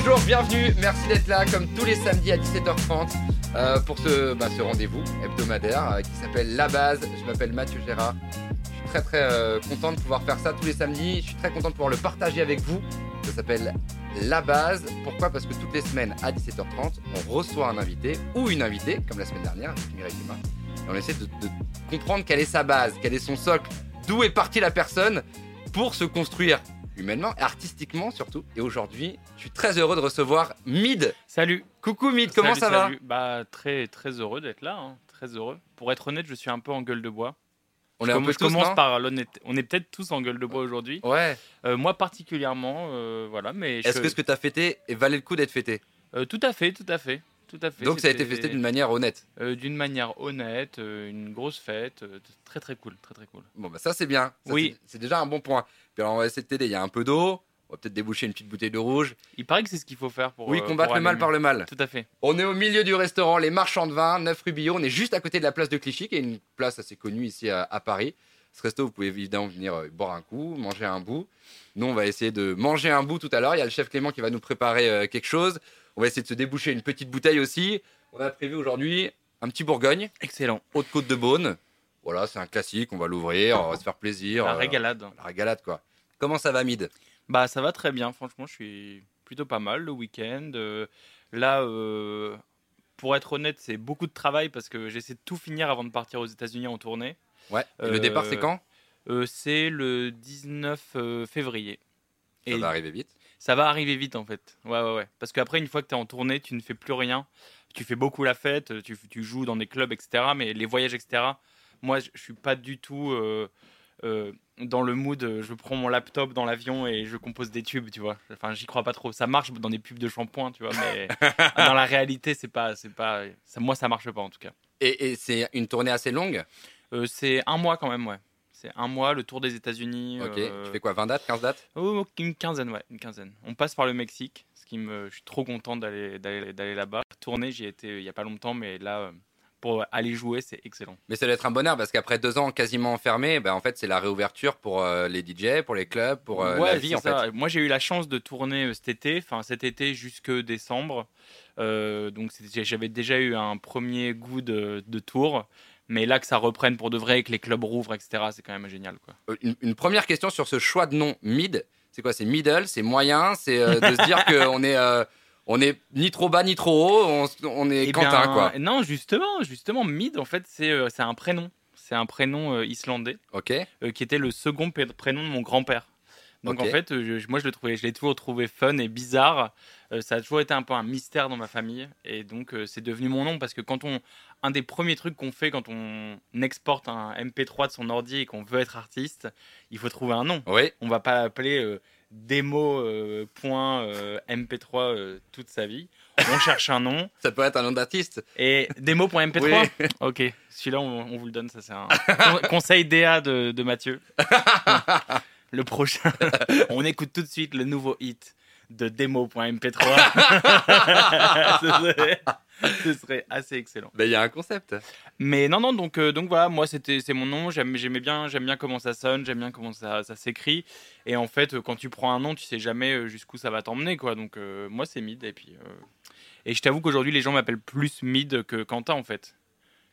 bonjour, bienvenue, merci d'être là comme tous les samedis à 17h30 euh, pour ce, bah, ce rendez-vous hebdomadaire euh, qui s'appelle La Base. Je m'appelle Mathieu Gérard. Je suis très très euh, content de pouvoir faire ça tous les samedis. Je suis très content de pouvoir le partager avec vous. Ça s'appelle La Base. Pourquoi? Parce que toutes les semaines à 17h30, on reçoit un invité ou une invitée, comme la semaine dernière avec Mireille Dumas. Et on essaie de, de comprendre quelle est sa base, quel est son socle, d'où est partie la personne pour se construire humainement, artistiquement surtout. Et aujourd'hui, je suis très heureux de recevoir Mid. Salut. Coucou Mid, comment Salut, ça va. Bah très très heureux d'être là, hein. très heureux. Pour être honnête, je suis un peu en gueule de bois. On je commence non par l'honnêteté. On est peut-être tous en gueule de bois aujourd'hui. Ouais. Euh, moi particulièrement, euh, voilà. Mais Est-ce je- que ce que tu as fêté valait le coup d'être fêté? Euh, tout à fait, tout à fait, tout à fait. Donc ça a été fêté d'une manière honnête. euh, d'une manière honnête, euh, une grosse fête, euh, très très cool, très très cool. Bon bah ça c'est bien. Ça, Oui. C'est déjà un bon point. On va essayer de t'aider. Il y a un peu d'eau. On va peut-être déboucher une petite bouteille de rouge. Il paraît que c'est ce qu'il faut faire pour. oui, euh, combattre pour le mal par le mal. Tout à fait. On est au milieu du restaurant Les Marchands de Vin, 9 rue. On est juste à côté de la place de Clichy, qui est une place assez connue ici à, à Paris. Ce resto, vous pouvez évidemment venir euh, boire un coup, manger un bout. Nous, on va essayer de manger un bout tout à l'heure. Il y a le chef Clément qui va nous préparer euh, quelque chose. On va essayer de se déboucher une petite bouteille aussi. On a prévu aujourd'hui un petit Bourgogne, Excellent. haute côte de Beaune. Voilà, c'est un classique. On va l'ouvrir, on va se faire plaisir. La régalade. La régalade, quoi. Comment ça va, Mid? Bah ça va très bien, franchement, je suis plutôt pas mal le week-end. Euh, là, euh, pour être honnête, c'est beaucoup de travail parce que j'essaie de tout finir avant de partir aux États-Unis en tournée. Ouais. Et Euh, le départ, c'est quand? Euh, c'est le 19 euh, février. Ça va arriver vite. ça va arriver vite en fait. Ouais, ouais, ouais. Parce qu'après, une fois que tu es en tournée, tu ne fais plus rien. Tu fais beaucoup la fête, tu, tu joues dans des clubs, etc. Mais les voyages, etc. Moi, je je suis pas du tout euh, dans le mood. euh, Je prends mon laptop dans l'avion et je compose des tubes, tu vois. Enfin, j'y crois pas trop. Ça marche dans des pubs de shampoing, tu vois. Mais dans la réalité, c'est pas, c'est pas. Ça, moi, ça marche pas en tout cas. Et, et c'est une tournée assez longue? Euh, c'est un mois quand même, ouais. C'est un mois, le tour des États-Unis. Ok. euh, Tu fais quoi 20 dates 15 dates? Oh, une quinzaine, ouais, une quinzaine. On passe par le Mexique, ce qui me, je suis trop content d'aller, d'aller, d'aller là-bas. Tourner, j'y ai été il y a pas longtemps, mais là, pour aller jouer, c'est excellent. Mais ça doit être un bonheur parce qu'après deux ans quasiment enfermés, ben en fait c'est la réouverture pour euh, les DJ, pour les clubs, pour euh, la vie en ça. fait. Moi, j'ai eu la chance de tourner euh, cet été, enfin cet été jusque décembre. Euh, donc, j'avais déjà eu un premier goût de, de tour. Mais là, que ça reprenne pour de vrai, que les clubs rouvrent, etc., c'est quand même génial. Quoi. Une, une première question sur ce choix de nom mid, c'est quoi? C'est middle, c'est moyen, c'est euh, de se dire qu'on est euh, on n'est ni trop bas ni trop haut, on, est eh Quentin quoi. Non, justement, justement, Mid en fait c'est euh, un prénom, c'est un prénom euh, islandais, ok, euh, qui était le second prénom de mon grand-père. Donc en fait, moi je l'ai toujours trouvé fun et bizarre. ça a toujours été un peu un mystère dans ma famille et donc c'est devenu mon nom parce que quand on, un des premiers trucs qu'on fait quand on exporte un MP3 de son ordi et qu'on veut être artiste, il faut trouver un nom. Oui. On va pas appeler démo.mp3 euh, euh, euh, toute sa vie. On cherche un nom. Ça peut être un nom d'artiste. Et démo.mp3. Ok, celui-là, on, on, vous le donne. Ça, c'est un conseil DA de, de Mathieu. le prochain. on écoute tout de suite le nouveau hit de démo.mp3. ce, serait, assez excellent. Ben il y a un concept. Mais non, non, donc, euh, donc voilà, moi c'était c'est mon nom, j'aime- j'aimais bien, j'aime bien comment ça sonne, j'aime bien comment ça, ça s'écrit. Et en fait, quand tu prends un nom, tu sais jamais euh, jusqu'où ça va t'emmener, quoi. Donc euh, moi c'est Mid et puis. euh, Et je t'avoue qu'aujourd'hui les gens m'appellent plus Mid que Quentin en fait.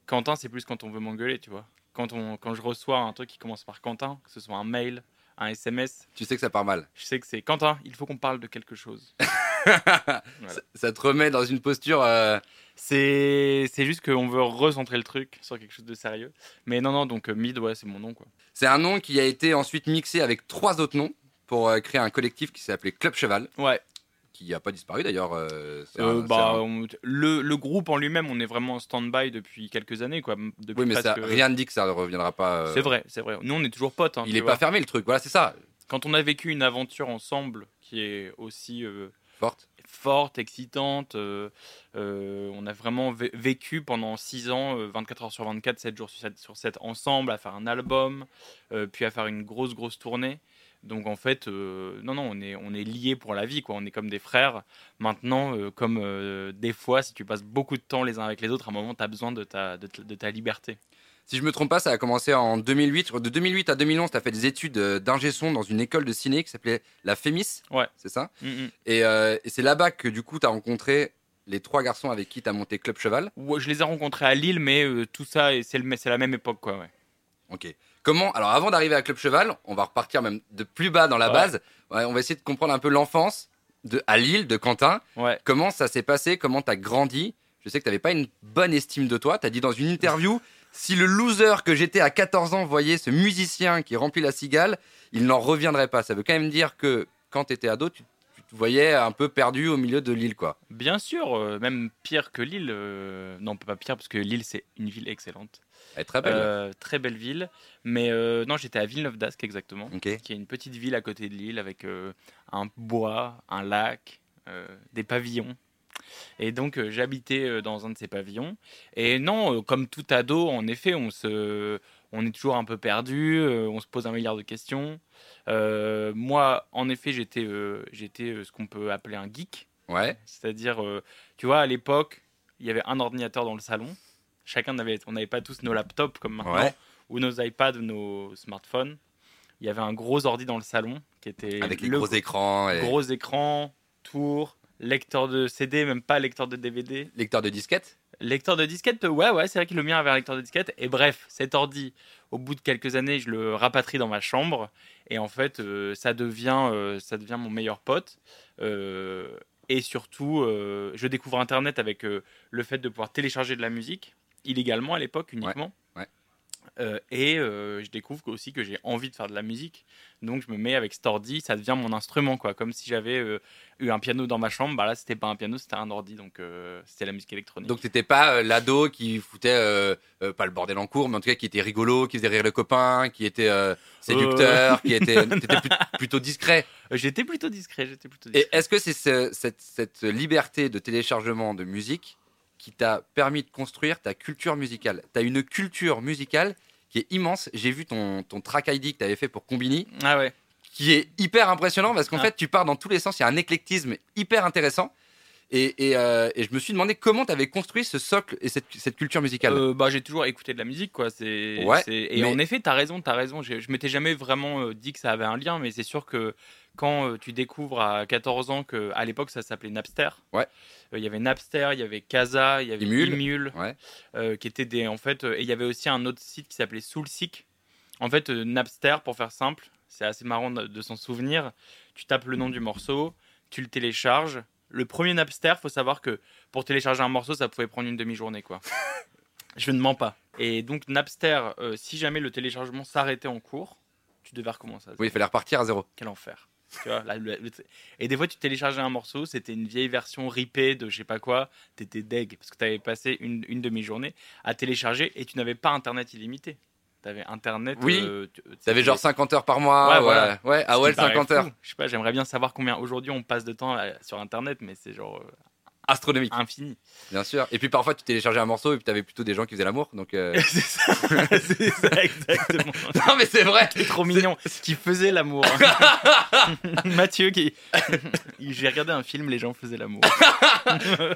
Quentin c'est plus quand on veut m'engueuler, tu vois. Quand, on, quand je reçois un truc qui commence par Quentin, que ce soit un mail, un SMS, Tu sais que ça part mal. je sais que c'est Quentin, il faut qu'on parle de quelque chose. Voilà. Ça, ça te remet dans une posture. euh, C'est juste qu'on veut recentrer le truc sur quelque chose de sérieux. Mais non, non, donc euh, Mid, ouais, c'est mon nom, quoi. C'est un nom qui a été ensuite mixé avec trois autres noms pour euh, créer un collectif qui s'appelait Club Cheval, Ouais, qui n'a pas disparu d'ailleurs. euh, Euh, bah, on- le, le groupe en lui-même, on est vraiment en stand-by depuis quelques années. Quoi. Depuis Oui, mais ça, rien ne dit que ça ne reviendra pas. C'est vrai, c'est vrai. Nous, on est toujours potes. hein, Il n'est pas fermé le truc, voilà, c'est ça. Quand on a vécu une aventure ensemble qui est aussi Forte. forte, excitante, euh, euh, on a vraiment vé- vécu pendant 6 ans, euh, 24 heures sur 24, 7 jours sur 7, sur 7 ensemble, à faire un album, euh, puis à faire une grosse, grosse tournée. Donc en fait, euh, non, non, on est, on est liés pour la vie, quoi. On est comme des frères. Maintenant, euh, comme euh, des fois, si tu passes beaucoup de temps les uns avec les autres, à un moment, tu as besoin de, ta- de ta liberté. Si je me trompe pas, ça a commencé en 2008. De 2008 à 2011, tu as fait des études euh, d'ingé son dans une école de ciné qui s'appelait la FEMIS. Ouais. C'est ça? Mm, mm. Et, euh, et c'est là-bas que du coup, tu as rencontré les trois garçons avec qui tu as monté Club Cheval? Ouais, je les ai rencontrés à Lille, mais euh, tout ça, c'est la même époque, quoi. Ouais. Ok. Comment Alors, avant d'arriver à Club Cheval, on va repartir même de plus bas dans la Ouais. base. Ouais, on va essayer de comprendre un peu l'enfance de à Lille, de Quentin. Ouais. Comment ça s'est passé? Comment tu as grandi? Je sais que tu n'avais pas une bonne estime de toi. Tu as dit dans une interview si le loser que j'étais à 14 ans voyait ce musicien qui remplit la cigale, il n'en reviendrait pas. Ça veut quand même dire que quand tu étais ado, tu, tu te voyais un peu perdu au milieu de Lille, quoi. Bien sûr, euh, même pire que Lille. euh, non, pas pire, parce que Lille, c'est une ville excellente. Elle est très belle. Euh, très belle ville. Mais euh, non, j'étais à Villeneuve d'Ascq, exactement. Ok. Qui est une petite ville à côté de Lille avec un bois, un lac, des pavillons. Et donc, euh, j'habitais euh, dans un de ces pavillons. Et non, euh, comme tout ado, en effet, on, se, on est toujours un peu perdu, euh, on se pose un milliard de questions. Euh, moi, en effet, j'étais euh, j'étais ce qu'on peut appeler un geek. Ouais. C'est-à-dire, tu vois, à l'époque, il y avait un ordinateur dans le salon. Chacun avait, on n'avait pas tous nos laptops comme maintenant, Ouais. ou nos iPads, ou nos smartphones. Il y avait un gros ordi dans le salon qui était Avec les le gros écrans et gros écran, tour, lecteur de CD, même pas lecteur de DVD. lecteur de disquette. Lecteur de disquette, ouais, ouais, c'est vrai que le mien avait un lecteur de disquette. Et bref, cet ordi, au bout de quelques années, je le rapatrie dans ma chambre. Et en fait, euh, ça, devient, euh, ça devient mon meilleur pote. Euh, et surtout, euh, je découvre Internet avec euh, le fait de pouvoir télécharger de la musique, illégalement à l'époque uniquement. ouais. Euh, et euh, je découvre aussi que j'ai envie de faire de la musique. Donc je me mets avec cet ordi, ça devient mon instrument, quoi. Comme si j'avais euh, eu un piano dans ma chambre. Bah là, c'était pas un piano, c'était un ordi. Donc c'était la musique électronique. Donc t'étais pas l'ado qui foutait pas le bordel en cours, mais en tout cas qui était rigolo, qui faisait rire le copain, qui était séducteur, qui était t'étais plut- plutôt discret. J'étais plutôt discret, j'étais plutôt Et est-ce que c'est ce- cette, cette liberté de téléchargement de musique qui t'a permis de construire ta culture musicale? T'as une culture musicale qui est immense. J'ai vu ton, ton track ID que t'avais fait pour Combini, Ah ouais. qui est hyper impressionnant parce qu'en Ah. fait tu pars dans tous les sens. Il y a un éclectisme hyper intéressant. Et, et, euh, et je me suis demandé comment tu avais construit ce socle et cette, cette culture musicale. Euh, bah, j'ai toujours écouté de la musique, quoi. C'est, Ouais, c'est- Et mais- en effet, t'as raison, t'as raison. Je, je m'étais jamais vraiment euh, dit que ça avait un lien, mais c'est sûr que quand tu découvres à 14 ans que à l'époque ça s'appelait Napster. Ouais. Euh, Il y avait Napster, il y avait Casa, il y avait Imul. Imul, Ouais. euh, qui étaient des en fait, euh, et il y avait aussi un autre site qui s'appelait Soulseek. En fait, Napster, pour faire simple, c'est assez marrant de, de s'en souvenir. Tu tapes le nom du morceau, tu le télécharges. Le premier Napster, faut savoir que pour télécharger un morceau, ça pouvait prendre une demi-journée, quoi. Je ne mens pas. Et donc Napster, euh, si jamais le téléchargement s'arrêtait en cours, tu devais recommencer. à zéro. Oui, il fallait repartir à zéro. Quel enfer. Tu vois, là, le- le- et des fois, tu téléchargeais un morceau, c'était une vieille version ripée de je sais pas quoi, t'étais deg parce que t'avais passé une, une demi-journée à télécharger et tu n'avais pas internet illimité. T'avais internet. Oui. euh, tu- T'avais genre 50 heures par mois. Ouais, Ouais, voilà. ouais. Ah ouais, qui me paraît 50 heures. fou. Je sais pas, j'aimerais bien savoir combien aujourd'hui on passe de temps euh, sur internet, mais c'est genre euh, Astronomique, infini. bien sûr. Et puis parfois, tu téléchargeais un morceau et puis t'avais plutôt des gens qui faisaient l'amour. Donc, euh, c'est ça, c'est ça, exactement. non, mais c'est vrai. C'est trop mignon, qui faisait l'amour. Mathieu qui. J'ai regardé un film, les gens faisaient l'amour.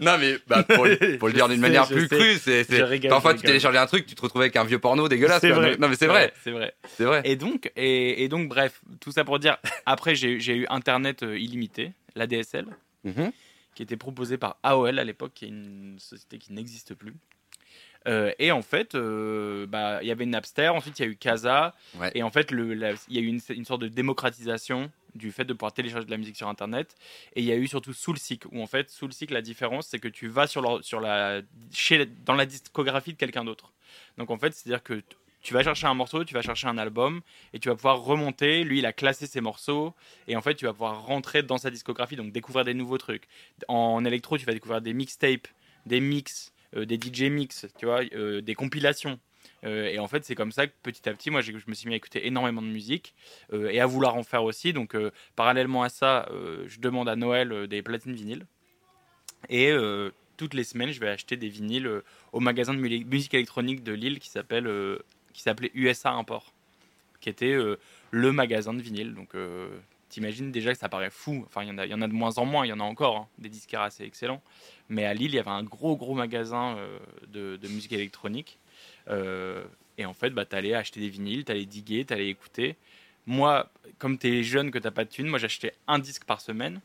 Non, mais bah, pour, le- pour le Je dire d'une manière plus sais. crue, c'est. c'est- Je rigole, Parfois, tu téléchargeais un truc, tu te retrouvais avec un vieux porno dégueulasse. Quoi. vrai. Non, mais c'est vrai. C'est vrai. C'est vrai. Et donc, et, et donc, bref, tout ça pour dire. Après, j'ai j'ai eu Internet euh, illimité, la DSL, Mhm. Qui était proposée par AOL à l'époque, qui est une société qui n'existe plus. Euh, et en fait, euh, bah, il y avait Napster, ensuite il y a eu Casa, Ouais. et en fait, il y a eu une, une sorte de démocratisation du fait de pouvoir télécharger de la musique sur Internet. Et il y a eu surtout Soulseek, où en fait, Soulseek, la différence, c'est que tu vas sur, leur- sur la, chez, dans la discographie de quelqu'un d'autre. Donc en fait, c'est-à-dire que tu vas chercher un morceau, tu vas chercher un album, et tu vas pouvoir remonter. Lui, il a classé ses morceaux, et en fait, tu vas pouvoir rentrer dans sa discographie, donc découvrir des nouveaux trucs. En électro, tu vas découvrir des mixtapes, des mix, euh, des DJ mix, tu vois, euh, des compilations. Euh, et en fait, c'est comme ça que petit à petit, moi, j'ai- je me suis mis à écouter énormément de musique et à vouloir en faire aussi. Donc, parallèlement à ça, je demande à Noël des platines vinyles. Et toutes les semaines, je vais acheter des vinyles au magasin de mu- musique électronique de Lille qui s'appelle qui s'appelait USA Import, qui était euh, le magasin de vinyle. Donc, euh, t'imagines déjà que ça paraît fou. Enfin, il y en a, en de moins en moins. Il y en a encore hein, des disquaires assez excellents. Mais à Lille, il y avait un gros gros magasin euh, de, de musique électronique. Euh, Et en fait, bah, t'allais acheter des vinyles, t'allais diguer, t'allais écouter. Moi, comme t'es jeune, que t'as pas de thune, moi j'achetais un disque par semaine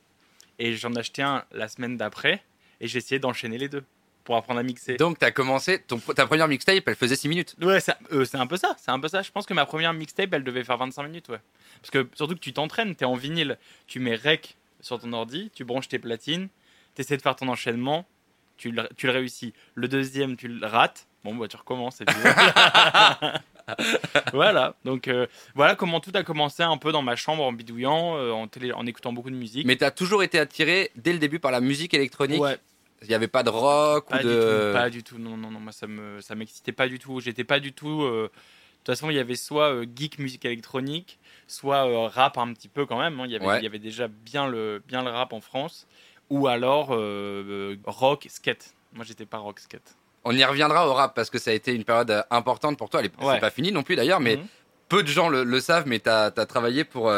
et j'en achetais un la semaine d'après et j'essayais d'enchaîner les deux pour apprendre à mixer. Donc, t'as commencé, ton, ta première mixtape, elle faisait 6 minutes. Ouais, c'est euh, c'est un peu ça, c'est un peu ça. Je pense que ma première mixtape, elle devait faire 25 minutes, ouais. Parce que surtout que tu t'entraînes, t'es en vinyle, tu mets rec sur ton ordi, tu branches tes platines, t'essaies de faire ton enchaînement, tu le, tu le réussis. Le deuxième, tu le rates, bon bah tu recommences. Et puis... voilà, donc euh, voilà comment tout a commencé un peu dans ma chambre en bidouillant, euh, en, télé, en écoutant beaucoup de musique. Mais t'as toujours été attiré dès le début par la musique électronique? Ouais, Il n'y avait pas de rock pas ou du de. tout, pas du tout. Non, non, non, moi ça me, ça m'excitait pas du tout. J'étais pas du tout. euh, De toute façon, il y avait soit euh, geek musique électronique, soit euh, rap un petit peu quand même. hein. Il y avait, Ouais. il y avait déjà bien le, bien le rap en France, ou alors rock, skate. Moi, j'étais pas rock, skate. On y reviendra au rap parce que ça a été une période importante pour toi. Elle est- Ouais. C'est pas fini non plus d'ailleurs, mais Mhm. peu de gens le, le savent. Mais t'as as travaillé pour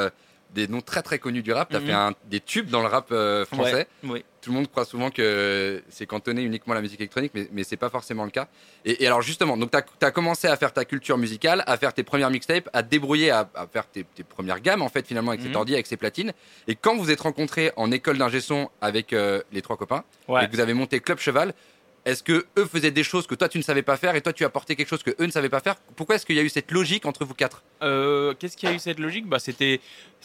des noms très très connus du rap. T'as Mhm. fait un- des tubes dans le rap euh, français. Ouais, ouais. Tout le monde croit souvent que c'est cantonné uniquement à la musique électronique, mais, mais c'est pas forcément le cas. Et, et alors justement, donc t'as as commencé à faire ta culture musicale, à faire tes premières mixtapes, à te débrouiller, à, à faire tes, tes premières gammes en fait finalement avec cet Mhm. ordi, avec ces platines. Et quand vous êtes rencontrés en école d'ingé son avec euh, les trois copains Ouais. et que vous avez monté Club Cheval, est-ce que eux faisaient des choses que toi tu ne savais pas faire et toi tu apportais quelque chose que eux ne savaient pas faire? Pourquoi est-ce qu'il y a eu cette logique entre vous quatre? Euh, Qu'est-ce qui a eu cette logique? Bah, c'était,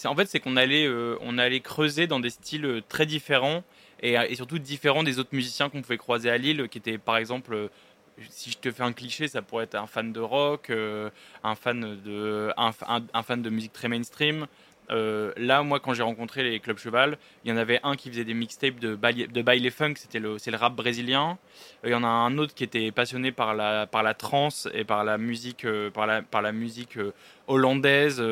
En fait, c'est qu'on allait, euh, on allait creuser dans des styles euh, très différents et, surtout différents des autres musiciens qu'on pouvait croiser à Lille, qui étaient par exemple, si je te fais un cliché, ça pourrait être un fan de rock, un, fan de, un fan de musique très mainstream. Euh, là, moi, quand j'ai rencontré les clubs cheval, il y en avait un qui faisait des mixtapes de baile, funk, c'était le, le rap brésilien. Il y en a un autre qui était passionné par la, trance et par la musique, euh, par la, musique euh, hollandaise,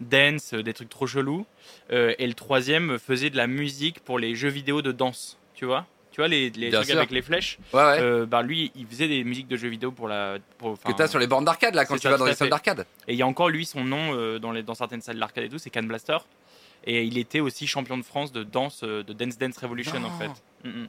dance, des trucs trop chelous. Et le troisième faisait de la musique pour les jeux vidéo de danse, tu vois Tu vois les, les trucs sûr. avec les flèches Ouais, ouais. Euh, bah lui, il faisait des musiques de jeux vidéo pour la. Pour, que t'as sur les bornes d'arcade là quand tu vas dans les salles d'arcade. Et il y a encore lui son nom euh, dans, les, dans certaines salles d'arcade et tout, c'est Can Blaster. Et il était aussi champion de France de danse, euh, de Dance Dance Revolution Non. en fait. Mm, mm.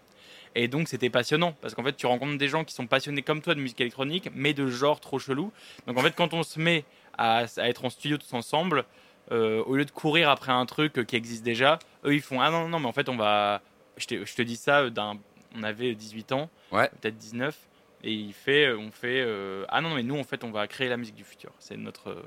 Et donc c'était passionnant parce qu'en fait tu rencontres des gens qui sont passionnés comme toi de musique électronique, mais de genre trop chelou. Donc en fait quand on se met à, à être en studio tous ensemble, euh, au lieu de courir après un truc qui existe déjà, eux ils font ah non, non mais en fait on va, je te, je te dis ça euh, d'un, on avait 18 ans, Ouais. peut-être 19. Et il fait, on fait, euh, ah non, mais nous, en fait, on va créer la musique du futur. C'est notre, euh,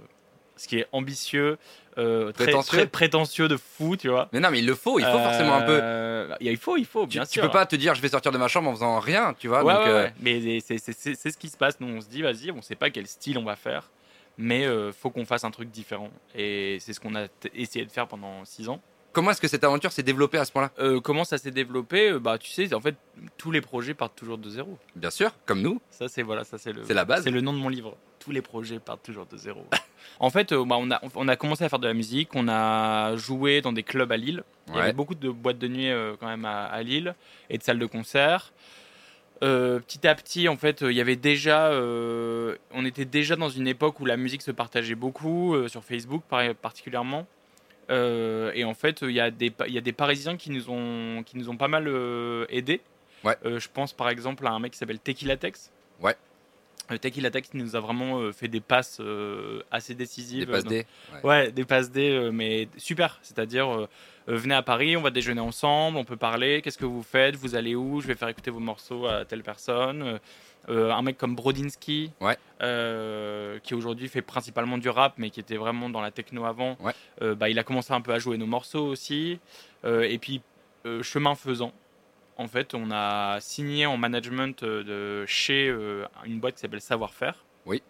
ce qui est ambitieux, euh, très- Prétentieux. très prétentieux de fou, tu vois. Mais non, mais il le faut, il faut forcément un peu. Euh, Il faut, il faut, Tu, bien tu sûr. peux pas te dire je vais sortir de ma chambre en faisant rien, tu vois. Ouais, donc, ouais, euh, ouais. Mais c'est- ce qui se passe. Nous, on se dit, vas-y, on sait pas quel style on va faire, mais euh, faut qu'on fasse un truc différent. Et c'est ce qu'on a essayé de faire pendant 6 ans. Comment est-ce que cette aventure s'est développée à ce point-là? Euh, comment ça s'est développé? Euh, Bah, tu sais, en fait, tous les projets partent toujours de zéro. Bien sûr, comme nous. Ça, c'est voilà, ça c'est le. C'est la base. C'est le nom de mon livre. Tous les projets partent toujours de zéro. en fait, euh, bah, on, a, on a commencé à faire de la musique. On a joué dans des clubs à Lille. Il y avait beaucoup de boîtes de nuit euh, quand même à, à Lille et de salles de concert. Euh, petit à petit, en fait, euh, il y avait déjà, euh, on était déjà dans une époque où la musique se partageait beaucoup sur Facebook, par- particulièrement. Euh, et en fait, il y a des, pa- il y a des Parisiens qui nous ont, qui nous ont pas mal euh, aidés. Ouais. Euh, je pense par exemple à un mec qui s'appelle Tequila Tex. Ouais. Euh, Tequila Tex nous a vraiment fait des passes assez décisives. Des passes D. Ouais, des passes D, mais super. C'est-à-dire, venez à Paris, on va déjeuner ensemble, on peut parler. Qu'est-ce que vous faites? Vous allez où? Je vais faire écouter vos morceaux à telle personne. Euh, un mec comme Brodinski, Ouais. euh, qui aujourd'hui fait principalement du rap, mais qui était vraiment dans la techno avant. Ouais. Euh, bah, il a commencé un peu à jouer nos morceaux aussi. Et puis, chemin faisant, en fait, on a signé en management de chez une boîte qui s'appelle Savoir-faire. Oui.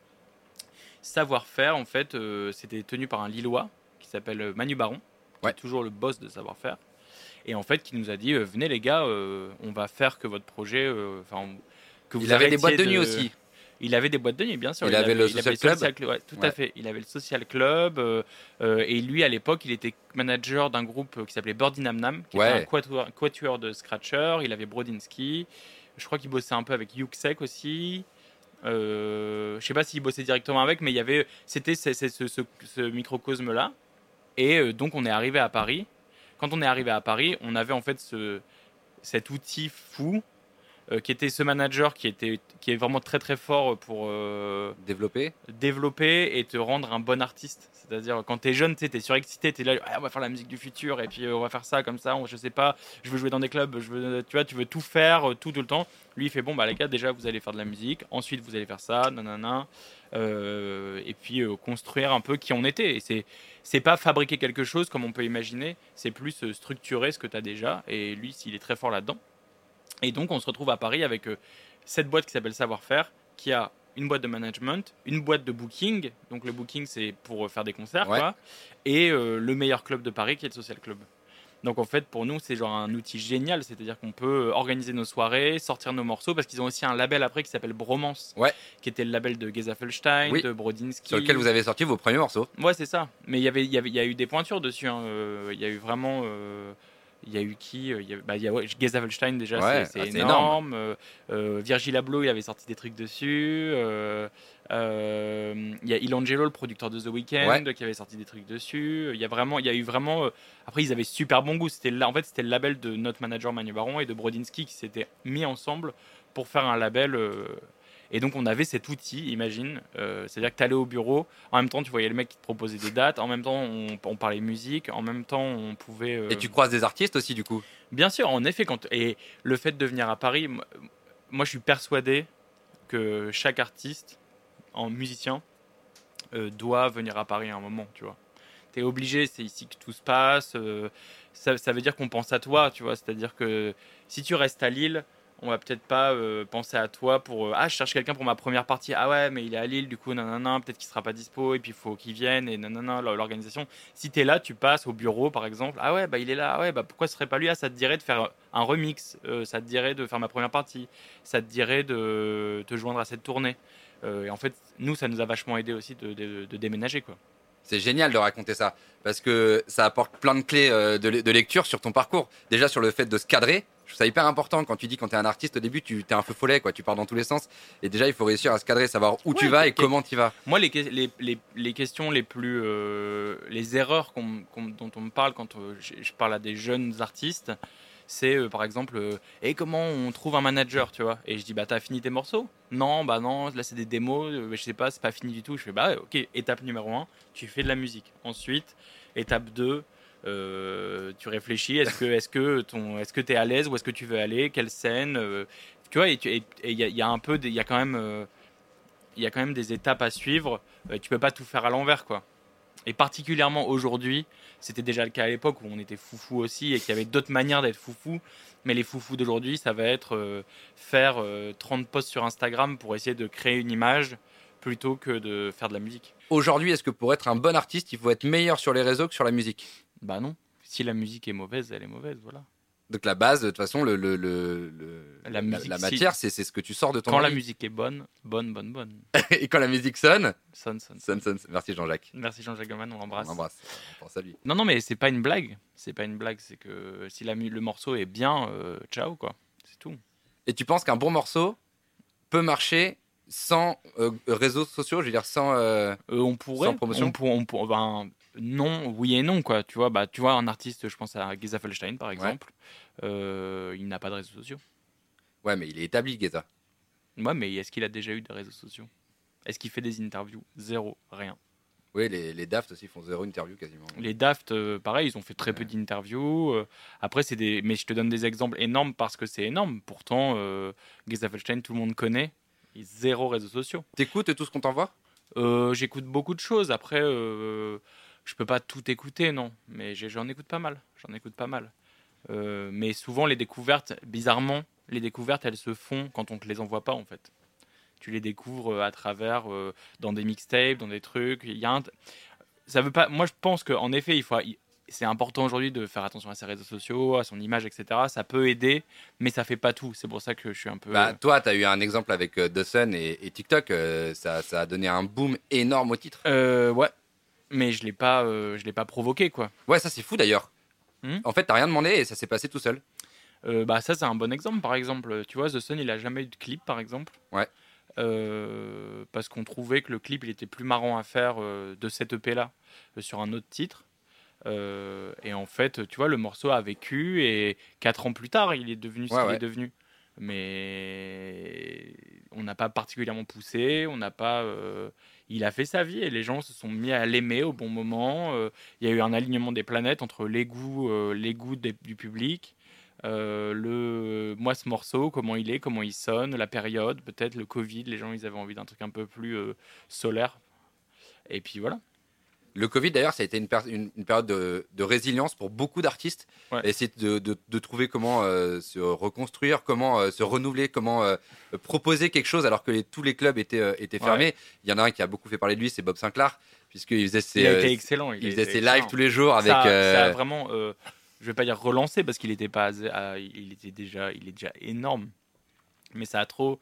Savoir-faire, en fait, c'était tenu par un Lillois qui s'appelle Manu Baron, qui Ouais. est toujours le boss de Savoir-faire. Et en fait, qui nous a dit venez les gars, on va faire que votre projet, enfin, que vous Il avait des boîtes de nuit aussi. Il avait des boîtes de nuit, bien sûr. Il avait le social club. ouais, tout Ouais. à fait. Il avait le social club. euh, euh, et lui, à l'époque, il était manager d'un groupe qui s'appelait Birdie Nam Nam, qui Ouais. était un quatuor, de scratcher. Il avait Brodinski. Je crois qu'il bossait un peu avec Yuxek aussi. Euh, je sais pas s'il bossait directement avec, mais il y avait, c'était ce, ce- ce- ce- ce microcosme-là. Et euh, donc, on est arrivé à Paris. Quand on est arrivé à Paris, on avait en fait ce, cet outil fou euh, qui était ce manager qui, était, qui est vraiment très très fort pour euh, Développer développer et te rendre un bon artiste. C'est-à-dire, quand t'es jeune, t'es surexcité, t'es là, Ah, on va faire la musique du futur, et puis euh, on va faire ça comme ça, on- je sais pas, je veux jouer dans des clubs, je veux, tu vois, tu veux tout faire, tout, tout le temps. Lui, il fait, bon, bah les gars, déjà, vous allez faire de la musique, ensuite, vous allez faire ça, nanana, et puis construire un peu qui on était. Et c'est, c'est pas fabriquer quelque chose comme on peut imaginer, c'est plus structurer ce que tu as déjà, et lui, s'il est très fort là-dedans. Et donc, on se retrouve à Paris avec euh, cette boîte qui s'appelle Savoir-faire, qui a une boîte de management, une boîte de booking. Donc, le booking, c'est pour euh, faire des concerts, Ouais. quoi. Et euh, le meilleur club de Paris, qui est le Social Club. Donc, en fait, pour nous, c'est genre un outil génial. C'est-à-dire qu'on peut organiser nos soirées, sortir nos morceaux, parce qu'ils ont aussi un label après qui s'appelle Bromance, Ouais. qui était le label de Gezafelstein, Oui. de Brodinski. sur lequel vous avez sorti vos premiers morceaux. Ouais, c'est ça. Mais il y avait, y avait, il y a eu des pointures dessus. hein. Euh, Il y a eu vraiment. Il y a eu qui euh, Il y a, bah, il y a ouais, Gezafelstein déjà, Ouais, c'est- ah, énorme. Euh, euh, Virgil Abloh, il avait sorti des trucs dessus. Euh, euh, Il y a Ilangelo, le producteur de The Weeknd, qui avait sorti des trucs dessus. Il y a vraiment, il y a eu vraiment. Après, ils avaient super bon goût. C'était en fait, c'était le label de notre manager Manu Baron et de Brodinski qui s'étaient mis ensemble pour faire un label. Et donc, on avait cet outil, imagine. Euh, C'est-à-dire que tu allais au bureau, en même temps, tu voyais le mec qui te proposait des dates, en même temps, on, on parlait musique, en même temps, on pouvait. euh, Et tu croises des artistes aussi, du coup? Bien sûr, en effet, quand et le fait de venir à Paris, moi, je suis persuadé que chaque artiste, en musicien, euh, doit venir à Paris à un moment, tu vois. T'es obligé, c'est ici que tout se passe. ça, ça veut dire qu'on pense à toi, tu vois. C'est-à-dire que si tu restes à Lille, on va peut-être pas euh, penser à toi pour euh, ah je cherche quelqu'un pour ma première partie. Ah ouais mais il est à Lille du coup nanana peut-être qu'il sera pas dispo et puis il faut qu'il vienne et nanana l'organisation si tu es là tu passes au bureau par exemple ah ouais bah il est là. Ah ouais bah pourquoi ce serait pas lui? Ah ça te dirait de faire un remix. Euh, ça te dirait de faire ma première partie. Ça te dirait de te joindre à cette tournée et en fait nous ça nous a vachement aidé aussi de, déménager quoi. C'est génial de raconter ça parce que ça apporte plein de clés de, de lecture sur ton parcours. Déjà sur le fait de se cadrer, je trouve ça hyper important quand tu dis quand tu es un artiste au début, tu es un peu follet quoi, tu pars dans tous les sens et déjà il faut réussir à se cadrer, savoir où tu vas et comment tu vas. Moi, les, les, les, les questions les plus. euh, les erreurs dont on me parle quand euh, je, je parle à des jeunes artistes, c'est euh, par exemple euh, Et comment on trouve un manager, tu vois Et je dis Bah, t'as fini tes morceaux? Non, bah non, là c'est des démos, euh, je sais pas, c'est pas fini du tout. Je fais Bah, ok, étape numéro 1, tu fais de la musique. Ensuite, étape 2, euh, tu réfléchis est-ce que est-ce que ton est-ce que tu es à l'aise où est-ce que tu veux aller? Quelle scène? Euh, tu vois il y, a- y un peu il y a quand même euh, il y a quand même des étapes à suivre euh, tu peux pas tout faire à l'envers quoi. Et particulièrement aujourd'hui c'était déjà le cas à l'époque où on était foufou aussi et qu'il y avait d'autres manières d'être foufou mais les foufous d'aujourd'hui ça va être euh, faire euh, 30 posts sur Instagram pour essayer de créer une image plutôt que de faire de la musique. Aujourd'hui, est-ce que pour être un bon artiste, il faut être meilleur sur les réseaux que sur la musique? Bah non si la musique est mauvaise elle est mauvaise voilà Donc la base, de toute façon, le, le- La musique, matière, c'est c'est ce que tu sors de ton quand la musique est bonne bonne bonne bonne Et quand la musique sonne, sonne sonne sonne, sonne. Merci Jean-Jacques. Merci Jean-Jacques Goldman, on l'embrasse. On embrasse. On pense à lui. Non, non, mais c'est pas une blague. C'est pas une blague. C'est que si la, le morceau est bien, euh, ciao, quoi. C'est tout. Et tu penses qu'un bon morceau peut marcher sans euh, réseaux sociaux, je veux dire sans. euh, Euh, on pourrait. Sans promotion on pour- on pour- ben, non, oui et non, quoi. Tu vois, bah, tu vois, un artiste, je pense à Geza Felstein, par exemple, euh, il n'a pas de réseaux sociaux. Ouais, mais il est établi, Geza. Ouais, mais est-ce qu'il a déjà eu des réseaux sociaux? Est-ce qu'il fait des interviews? Zéro, rien. Oui, les, les Daft aussi font zéro interview quasiment. Les Daft, euh, pareil, ils ont fait très peu d'interviews. euh, après, c'est des, mais je te donne des exemples énormes parce que c'est énorme. Pourtant, euh, Geza Felstein, tout le monde connaît. Zéro réseaux sociaux. T'écoutes tout ce qu'on t'envoie? J'écoute beaucoup de choses. Après, je peux pas tout écouter, non. Mais j'en écoute pas mal. J'en écoute pas mal. Euh, mais souvent, les découvertes, bizarrement, les découvertes, elles se font quand on te les envoie pas, en fait. Tu les découvres euh, à travers, euh, dans des mixtapes, dans des trucs. Il y a un... Ça veut pas... Moi, je pense qu'en effet, il faut... C'est important aujourd'hui de faire attention à ses réseaux sociaux, à son image, etc. Ça peut aider, mais ça fait pas tout. C'est pour ça que je suis un peu. Bah, toi, t'as eu un exemple avec euh, The Sun et, et TikTok. ça, ça a donné un boom énorme au titre. Euh, ouais, mais je l'ai pas, euh, je l'ai pas provoqué, quoi. Ouais, ça c'est fou d'ailleurs. Hmm En fait, t'as rien demandé et ça s'est passé tout seul. Euh, bah ça c'est un bon exemple par exemple tu vois The Sun il a jamais eu de clip par exemple Ouais. Euh, parce qu'on trouvait que le clip il était plus marrant à faire de cette EP là sur un autre titre et en fait tu vois le morceau a vécu et quatre ans plus tard il est devenu ce Ouais, qu'il ouais. est devenu mais on n'a pas particulièrement poussé, on n'a pas. Il a fait sa vie et les gens se sont mis à l'aimer au bon moment. euh, il y a eu un alignement des planètes entre les goûts, euh, les goûts du public. euh, le moi ce morceau comment il est comment il sonne la période peut-être le covid les gens ils avaient envie d'un truc un peu plus solaire et puis voilà Le Covid, d'ailleurs, ça a été une, per- une- une période de, de résilience pour beaucoup d'artistes. Ouais. Essayer de, de- de trouver comment euh, se reconstruire, comment euh, se renouveler, comment euh, proposer quelque chose alors que les- tous les clubs étaient, étaient fermés. Il y en a un qui a beaucoup fait parler de lui, c'est Bob Sinclair, puisqu'il faisait ses, il a été excellent il faisait été ses excellent. lives tous les jours avec. ça, ça a vraiment, je vais pas dire relancé parce qu'il était pas, il était déjà, il est déjà énorme, mais ça a trop,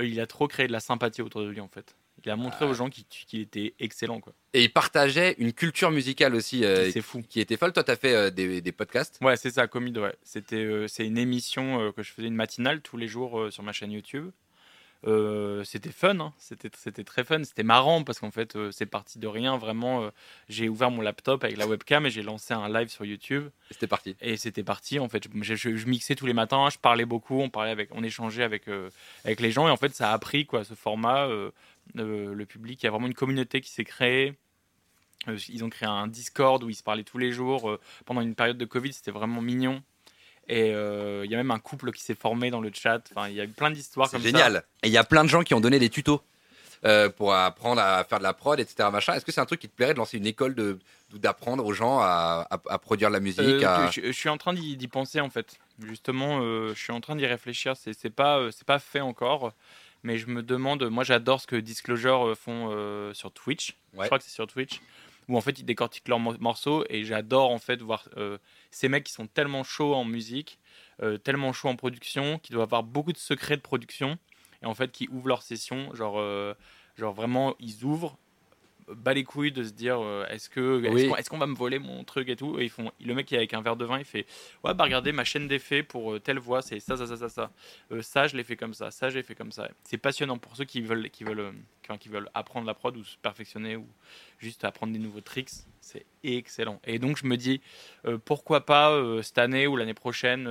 il a trop créé de la sympathie autour de lui en fait. Il a montré Ah. aux gens qu'il était excellent quoi. Et il partageait une culture musicale aussi euh, c'est fou. qui était folle. Toi, tu as fait euh, des, des podcasts. Ouais, c'est ça, Comide, ouais. C'était, euh, c'est une émission euh, que je faisais une matinale tous les jours sur ma chaîne YouTube. C'était fun, hein. c'était, c'était très fun, c'était marrant parce qu'en fait c'est parti de rien, vraiment. j'ai ouvert mon laptop avec la webcam et j'ai lancé un live sur YouTube. C'était parti. Et c'était parti en fait. Je, je- je mixais tous les matins, je parlais beaucoup, on parlait avec, on échangeait avec avec les gens et en fait ça a pris quoi ce format. Euh, le public, il y a vraiment une communauté qui s'est créée. Euh, ils ont créé un Discord où ils se parlaient tous les jours euh, pendant une période de Covid. C'était vraiment mignon. Et il y a même un couple qui s'est formé dans le chat. Enfin, il y a eu plein d'histoires C'est comme génial. Et il y a plein de gens qui ont donné des tutos pour apprendre à faire de la prod, etc. Machin. Est-ce que c'est un truc qui te plairait de lancer une école de d'apprendre aux gens à, à- à produire de la musique ça. À- je, je suis en train d'y penser en fait. Justement, je suis en train d'y réfléchir. C'est c'est pas c'est pas fait encore. Mais je me demande, moi j'adore ce que Disclosure euh, font euh, sur Twitch. Ouais. Je crois que c'est sur Twitch. Où en fait ils décortiquent leurs mor- morceaux et j'adore en fait voir euh, ces mecs qui sont tellement chauds en musique, euh, tellement chauds en production, qui doivent avoir beaucoup de secrets de production et en fait qui ouvrent leurs sessions. Genre, genre vraiment ils ouvrent, bas les couilles de se dire euh, est-ce que est-ce Oui. qu'on va me voler mon truc et tout. Et ils font le mec qui est avec un verre de vin il fait ouais bah regardez ma chaîne d'effets pour euh, telle voix c'est ça ça ça ça ça. Euh, ça je l'ai fait comme ça ça j'ai fait comme ça. C'est passionnant pour ceux qui veulent qui veulent euh, qui veulent apprendre la prod ou se perfectionner ou juste apprendre des nouveaux tricks c'est excellent. Et donc je me dis pourquoi pas cette année ou l'année prochaine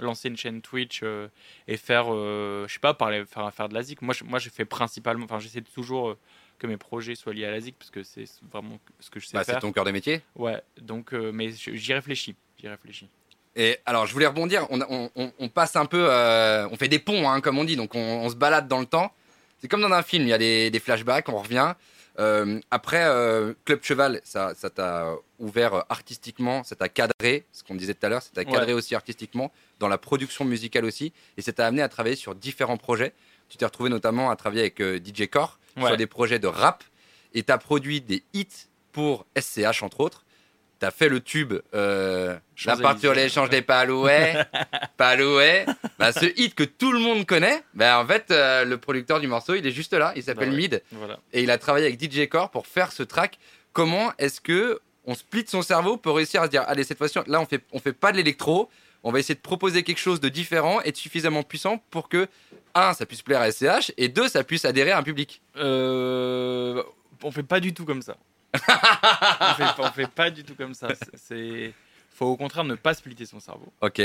lancer une chaîne Twitch euh, et faire euh, je sais pas parler faire, faire de la zik. Moi je, moi j'ai fait principalement enfin j'essaie toujours euh, que mes projets soient liés à la zik parce que c'est vraiment ce que je sais Bah, c'est faire ton cœur de métier. ouais donc euh, mais j'y réfléchis j'y réfléchis Et alors, je voulais rebondir. On, on- on- on passe un peu, euh, on fait des ponts, hein, comme on dit. Donc, on, se balade dans le temps. C'est comme dans un film. Il y a des, des flashbacks. On revient. Euh, après, euh, Club Cheval, ça, ça t'a ouvert artistiquement, ça t'a cadré. Ce qu'on disait tout à l'heure, ça t'a Ouais. cadré aussi artistiquement dans la production musicale aussi. Et ça t'a amené à travailler sur différents projets. Tu t'es retrouvé notamment à travailler avec DJ Core Ouais. sur des projets de rap. Et t'as produit des hits pour SCH entre autres. T'as fait le tube euh, La peinture l'échange des palouets, palouets. Bah, ce hit que tout le monde connaît, bah, en fait, euh, le producteur du morceau, il est juste là. Il s'appelle Bah ouais. Mid voilà et il a travaillé avec DJ Core pour faire ce track. Comment est-ce que on split son cerveau pour réussir à se dire, allez, cette fois-ci, là, on fait, on fait pas de l'électro. On va essayer de proposer quelque chose de différent et de suffisamment puissant pour que, un, ça puisse plaire à SCH et deux, ça puisse adhérer à un public. Euh, on fait pas du tout comme ça. on, fait, on fait pas du tout comme ça. C'est- faut au contraire ne pas splitter son cerveau, Ok.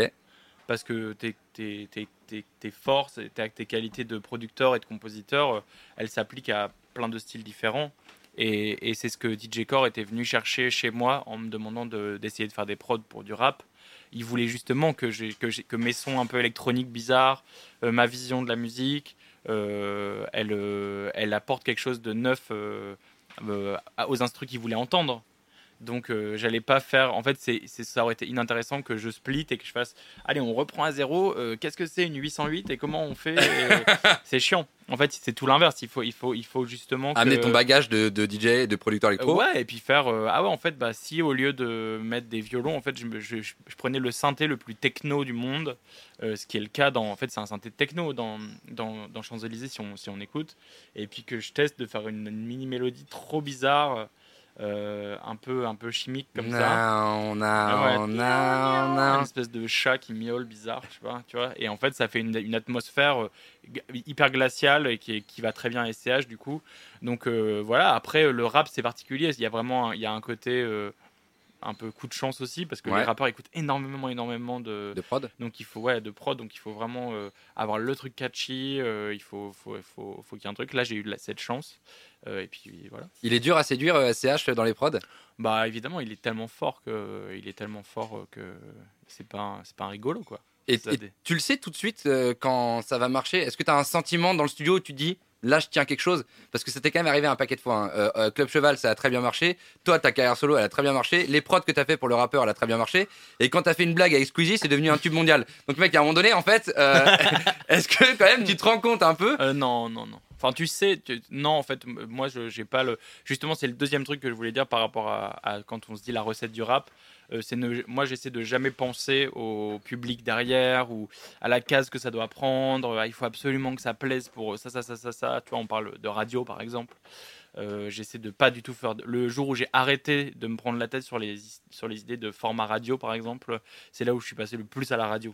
parce que tes, tes, tes, tes, tes forces, tes, qualités de producteur et de compositeur, euh, elles s'appliquent à plein de styles différents. Et, et c'est ce que DJ Core était venu chercher chez moi en me demandant de- d'essayer de faire des prods pour du rap. Il voulait justement que, mes sons un peu électroniques bizarres, euh, ma vision de la musique, euh, elle, euh, elle apporte quelque chose de neuf aux instrus qu'il voulait entendre. Donc euh, j'allais pas faire. En fait, c'est, ça aurait été inintéressant que je split et que je fasse. Allez, on reprend à zéro. euh, qu'est-ce que c'est une 808 et comment on fait Et C'est chiant. En fait, c'est tout l'inverse. Il faut, il faut, il faut justement que- Amener ton bagage de, de DJ et de producteur euh, électro. Ouais, et puis faire. euh, ah ouais, en fait, bah, si au lieu de mettre des violons, en fait, je, me- je- je- je prenais le synthé le plus techno du monde, euh, ce qui est le cas dans. En fait, c'est un synthé techno dans, dans, dans Champs-Élysées, si on, si on écoute. Et puis que je teste de faire une, une mini-mélodie trop bizarre, euh, un, peu, un peu chimique comme ça. Non, non, Ah ouais. non, Une non. espèce de chat qui miaule bizarre, je sais pas, tu vois. Et en fait, ça fait une, une atmosphère euh, hyper glaciale et qui, qui va très bien à SCH du coup. Donc euh, voilà, après, le rap, c'est particulier. Il y a vraiment un, il y a un côté. euh, un peu coup de chance aussi parce que Ouais. les rappeurs écoutent énormément, énormément de, De prod donc il faut ouais de prod, donc il faut vraiment euh, avoir le truc catchy. euh, il faut faut faut, faut qu'il y ait un truc. Là j'ai eu cette chance et puis voilà. Il est dur à séduire euh, SCH dans les prods? Bah évidemment il est tellement fort que il est tellement fort euh, que c'est pas un- c'est pas un rigolo quoi. Et, tu le sais tout de suite euh, quand ça va marcher? Est-ce que tu as un sentiment dans le studio où tu dis là je tiens quelque chose? Parce que ça t'est quand même arrivé un paquet de fois. hein. Euh, euh, Club Cheval ça a très bien marché. Toi ta carrière solo elle a très bien marché. Les prods que tu as fait pour le rappeur elle a très bien marché. Et quand tu as fait une blague avec Squeezie c'est devenu un tube mondial. Donc mec à un moment donné en fait euh, est-ce que quand même tu te rends compte un peu? Euh, non, non, non. Enfin, tu sais, non, en fait, moi, je j'ai pas le. Justement, c'est le deuxième truc que je voulais dire par rapport à, quand on se dit la recette du rap. Euh, c'est moi, j'essaie de jamais penser au public derrière ou à la case que ça doit prendre. Ah, il faut absolument que ça plaise pour ça, ça, ça, ça, ça. Tu vois, on parle de radio, par exemple. Euh, j'essaie de pas du tout faire. Le jour où j'ai arrêté de me prendre la tête sur les, sur les idées de format radio, par exemple, c'est là où je suis passé le plus à la radio.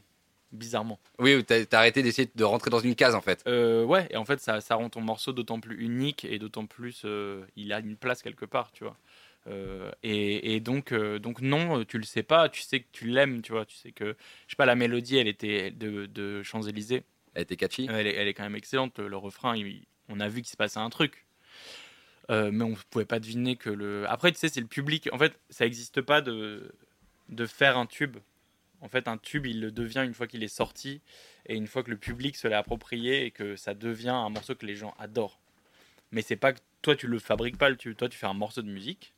Bizarrement. Oui, t'as as arrêté d'essayer de rentrer dans une case en fait. Euh, ouais, et en fait, ça, ça rend ton morceau d'autant plus unique et d'autant plus. euh, il a une place quelque part, tu vois. Euh, et, et donc, donc, non, tu le sais pas, tu sais que tu l'aimes, tu vois. Tu sais que, je sais pas, la mélodie, elle était de, de Champs-Élysées. Elle était catchy. Elle est, elle est quand même excellente. Le refrain, il- on a vu qu'il se passait un truc. Mais on pouvait pas deviner que le. Après, tu sais, c'est le public. En fait, ça n'existe pas de, de faire un tube. En fait, un tube, il le devient une fois qu'il est sorti et une fois que le public se l'a approprié et que ça devient un morceau que les gens adorent. Mais c'est pas que toi, tu le fabriques pas le tube. Toi, tu fais un morceau de musique,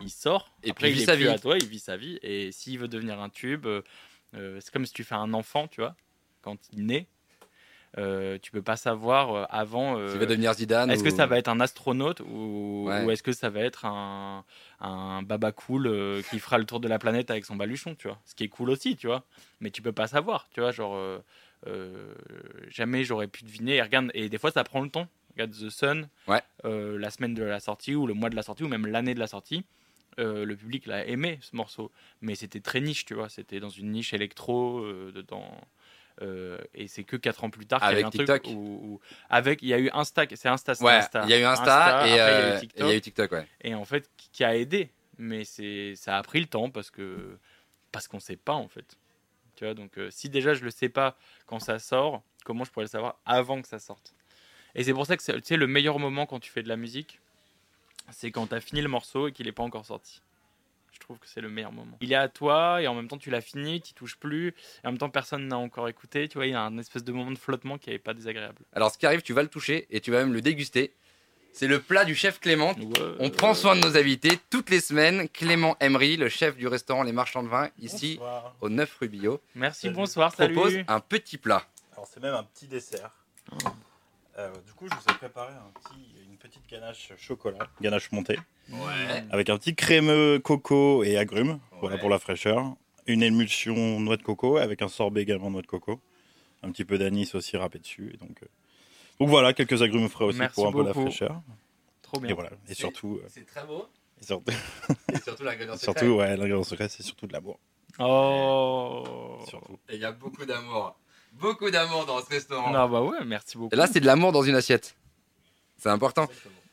il sort, Et après, puis il vit sa vie. à toi, il vit sa vie. Et s'il veut devenir un tube, euh, euh, c'est comme si tu fais un enfant, tu vois, quand il naît. Euh, tu peux pas savoir euh, avant. euh, Tu veux devenir Zidane est-ce ou- que ça va être un astronaute ou, Ouais. ou est-ce que ça va être un, un baba cool euh, qui fera le tour de la planète avec son baluchon, tu vois? Ce qui est cool aussi, tu vois? Mais tu peux pas savoir, tu vois. Genre, jamais j'aurais pu deviner. Et regarde, et des fois ça prend le temps. Regarde The Sun, Ouais. la semaine de la sortie ou le mois de la sortie ou même l'année de la sortie. euh, le public l'a aimé ce morceau, mais c'était très niche, tu vois? C'était dans une niche électro, euh, dedans. Euh, et c'est que 4 ans plus tard qu'il y a eu un TikTok. truc où, où- avec il y a eu Insta c'est Insta c'est Ouais, Insta. il y a eu Insta, et après, euh, il y a eu et il TikTok, y a eu TikTok, ouais. et en fait qui- a aidé mais c'est ça a pris le temps parce que parce qu'on sait pas en fait tu vois donc euh, si déjà je le sais pas quand ça sort comment je pourrais le savoir avant que ça sorte? Et c'est pour ça que c'est- le meilleur moment quand tu fais de la musique c'est quand tu as fini le morceau et qu'il n'est pas encore sorti je trouve que c'est le meilleur moment. Il est à toi et en même temps tu l'as fini, tu touches plus, et en même temps personne n'a encore écouté. Tu vois, il y a un espèce de moment de flottement qui est pas désagréable. Alors, ce qui arrive, tu vas le toucher et tu vas même le déguster. C'est le plat du chef Clément. Ouais. On prend soin de nos invités toutes les semaines. Clément Emery, le chef du restaurant Les Marchands de Vin, ici Bonsoir. au 9 rue Billot, Merci, Salut. bonsoir, propose salut. un petit plat. Alors c'est même un petit dessert. Oh. Euh, du coup, je vous ai préparé un petit, petite ganache chocolat, ganache montée, Ouais. avec un petit crémeux coco et agrumes, voilà pour la fraîcheur. Une émulsion noix de coco avec un sorbet également noix de coco. Un petit peu d'anis aussi râpé dessus. Et donc, euh, donc voilà, quelques agrumes frais aussi Merci pour un peu la fraîcheur. Trop bien. Et voilà. Et surtout, euh, C'est très beau. et surtout, Et surtout l'ingrédient secret. surtout ouais, l'ingrédient secret, c'est surtout de l'amour. Oh. Surtout. Et il y a beaucoup d'amour. Beaucoup d'amour dans ce restaurant. Ah bah ouais, merci beaucoup. Et là, c'est de l'amour dans une assiette. C'est important.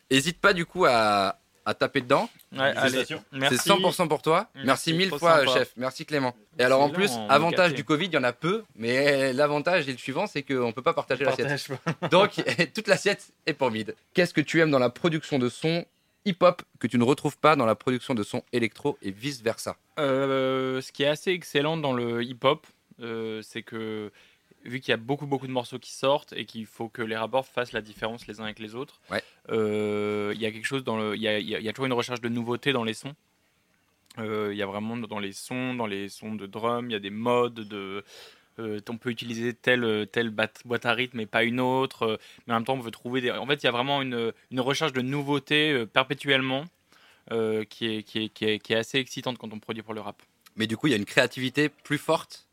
Hésite pas du coup à, à taper dedans. Ouais. C'est 100% pour toi. Merci, Merci, mille fois, sympa. chef. Merci Clément. Et alors en plus, avantage du Covid, il y en a peu, mais l'avantage et le suivant, c'est qu'on peut pas partager l'assiette. Donc toute l'assiette est pour vide. Qu'est-ce que tu aimes dans la production de son hip-hop que tu ne retrouves pas dans la production de son électro et vice versa Euh, ce qui est assez excellent dans le hip-hop, euh, c'est que vu qu'il y a beaucoup beaucoup de morceaux qui sortent et qu'il faut que les rapports fassent la différence les uns avec les autres, Ouais. euh, il y a quelque chose dans le, il y a, y y toujours une recherche de nouveauté dans les sons. Euh, Il y a vraiment dans les sons, dans les sons de drum, il y a des modes de euh, on peut utiliser telle, telle boîte à rythme et pas une autre, mais en même temps on veut trouver des... En fait il y a vraiment une, une recherche de nouveauté perpétuellement qui, est, qui, est, qui, est, qui est assez excitante quand on produit pour le rap. Mais du coup, il y a une créativité plus forte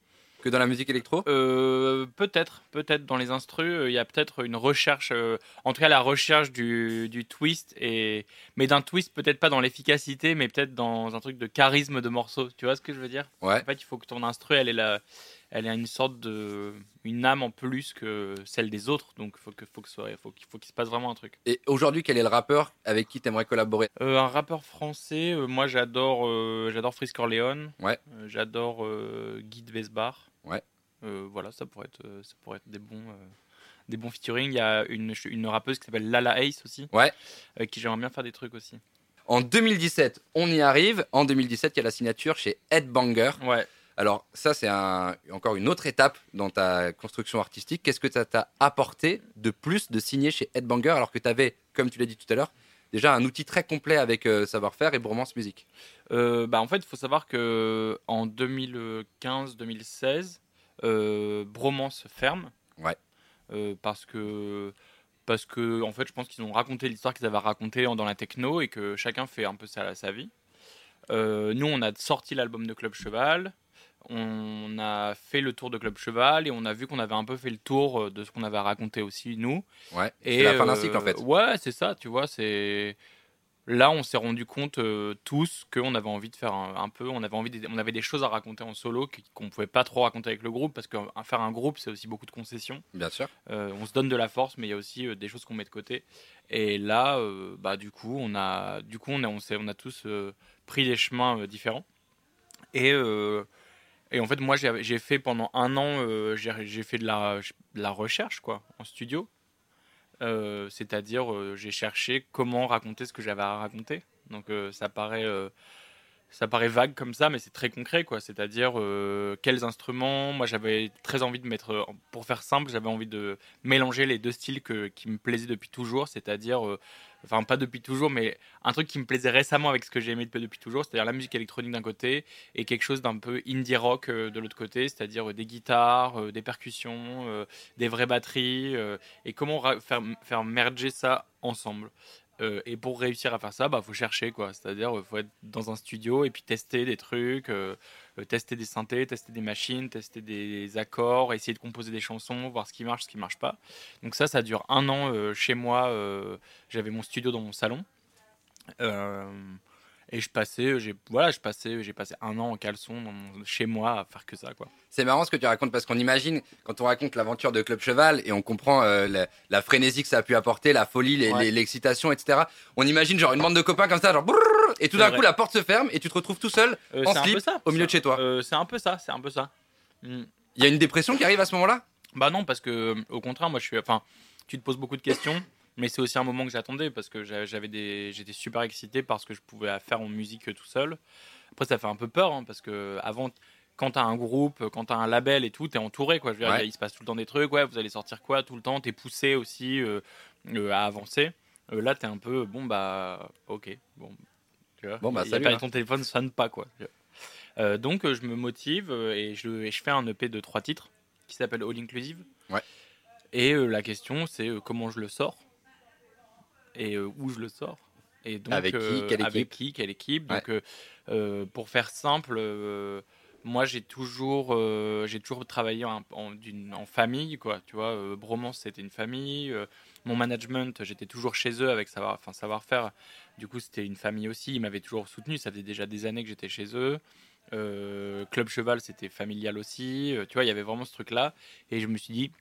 que dans la musique électro? Euh, peut-être, peut-être dans les instrus, euh, il y a peut-être une recherche, euh, en tout cas la recherche du, du twist, et, mais d'un twist peut-être pas dans l'efficacité, mais peut-être dans un truc de charisme de morceau. Tu vois ce que je veux dire? Ouais. En fait, il faut que ton instru, elle ait la, elle a une sorte de une âme en plus que celle des autres. Donc faut que faut que soit, faut qu'il faut qu'il se passe vraiment un truc. Et aujourd'hui, quel est le rappeur avec qui tu aimerais collaborer? Euh, un rappeur français, euh, moi j'adore euh, j'adore Frisk Corleone. Ouais. J'adore Guy de Vesbar. Ouais. Euh, voilà, ça pourrait être euh, ça pourrait être des bons euh, des bons featuring. Il y a une, une rappeuse qui s'appelle Lala Ace aussi. Ouais. Qui j'aimerais bien faire des trucs aussi. En 2017, on y arrive. En 2017, il y a la signature chez Headbanger. Ouais. Alors ça, c'est un- encore une autre étape dans ta construction artistique. Qu'est-ce que ça t'a apporté de plus de signer chez Headbanger alors que tu avais, comme tu l'as dit tout à l'heure, déjà un outil très complet avec euh, savoir-faire et Bromance Musique Euh, bah, en fait, il faut savoir que en 2015-2016, euh, Bromance ferme. Ouais. Euh, parce que parce que en fait, je pense qu'ils ont raconté l'histoire qu'ils avaient racontée dans la techno et que chacun fait un peu sa, sa vie. Euh, nous, on a sorti l'album de Club Cheval. On a fait le tour de Club Cheval et on a vu qu'on avait un peu fait le tour euh, de ce qu'on avait raconté aussi nous. Ouais. C'est la fin d'un euh, cycle en fait. Ouais, c'est ça, tu vois, c'est là on s'est rendu compte euh, tous qu'on avait envie de faire un, un peu, on avait envie, de- on avait des choses à raconter en solo qui- qu'on pouvait pas trop raconter avec le groupe parce que faire un groupe c'est aussi beaucoup de concessions. Bien sûr. Euh, on se donne de la force, mais il y a aussi euh, des choses qu'on met de côté. Et là, bah du coup, on a, du coup, on a, on on a tous pris des chemins différents. Et et en fait, moi, j'ai fait pendant un an, euh, j'ai fait de la, recherche quoi, en studio. Euh, C'est-à-dire, euh, j'ai cherché comment raconter ce que j'avais à raconter. Donc, ça paraît, ça paraît vague comme ça, mais c'est très concret, quoi. C'est-à-dire, euh, quels instruments? Moi, j'avais très envie de mettre, pour faire simple, j'avais envie de mélanger les deux styles qui me plaisaient depuis toujours, c'est-à-dire, euh, enfin, pas depuis toujours, mais un truc qui me plaisait récemment avec ce que j'ai aimé depuis toujours, c'est-à-dire la musique électronique d'un côté et quelque chose d'un peu indie rock euh, de l'autre côté, c'est-à-dire des guitares, des percussions, des vraies batteries, et comment faire, faire merger ça ensemble. Euh, et pour réussir à faire ça, bah faut chercher quoi. C'est-à-dire, euh, faut être dans un studio et puis tester des trucs, euh, tester des synthés, tester des machines, tester des accords, essayer de composer des chansons, voir ce qui marche, ce qui marche pas. Donc ça, ça dure un an chez moi. J'avais mon studio dans mon salon. Euh, et je passais, j'ai voilà, je passais, j'ai passé un an en caleçon dans mon- chez moi à faire que ça quoi. C'est marrant ce que tu racontes parce qu'on imagine quand on raconte l'aventure de Club Cheval et on comprend euh, la, la frénésie que ça a pu apporter, la folie, les- Ouais. l'excitation, etc. On imagine genre une bande de copains comme ça, genre brrr, et tout d'un coup la porte se ferme et tu te retrouves tout seul Euh, en slip ça. au milieu de chez toi. Euh, c'est un peu ça, c'est un peu ça. Mm. Il y a une dépression qui arrive à ce moment-là? Bah non, parce que euh, au contraire, moi je suis. Enfin, tu te poses beaucoup de questions, mais c'est aussi un moment que j'attendais parce que j'a- j'avais des, j'étais super excité par ce que je pouvais faire en musique tout seul. Après, ça fait un peu peur hein, parce que avant, quand t'as un groupe, quand t'as un label et tout, t'es entouré quoi. Je veux dire, Ouais. il se passe tout le temps des trucs. Ouais, vous allez sortir quoi tout le temps T'es poussé aussi euh, euh, à avancer. Euh, là, t'es un peu bon bah ok bon. Tu vois, Bon, bah, salut, pas- hein. ton téléphone sonne pas quoi. Euh, donc je me motive et je, et je fais un EP de trois titres qui s'appelle All Inclusive. Ouais. Et la question, c'est comment je le sors? Et euh, où je le sors. Et donc, Avec qui, euh, quelle Avec équipe? qui, quelle équipe? Donc, euh, pour faire simple, moi, j'ai toujours, j'ai toujours travaillé en, en- d'une- en famille, quoi. Tu vois, Bromance, c'était une famille. mon management, j'étais toujours chez eux avec savoir, enfin, savoir-faire. Du coup, c'était une famille aussi. Ils m'avaient toujours soutenu. Ça faisait déjà des années que j'étais chez eux. Euh, Club Cheval, c'était familial aussi. Euh, tu vois, il y avait vraiment ce truc-là. Et je me suis dit,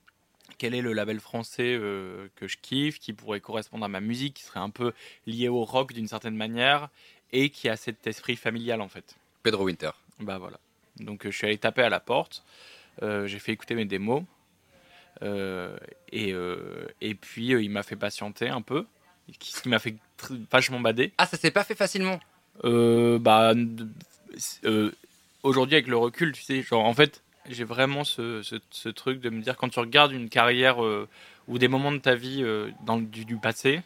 quel est le label français euh, que je kiffe, qui pourrait correspondre à ma musique, qui serait un peu lié au rock d'une certaine manière, et qui a cet esprit familial en fait. Pedro Winter. Bah voilà. Donc euh, je suis allé taper à la porte, euh, j'ai fait écouter mes démos, euh, et, et puis il m'a fait patienter un peu, ce qui m'a fait vachement bader. Ah, ça s'est pas fait facilement? Bah, aujourd'hui, avec le recul, tu sais, genre, en fait, j'ai vraiment ce, truc de me dire, quand tu regardes une carrière euh, ou des moments de ta vie euh, dans, du passé,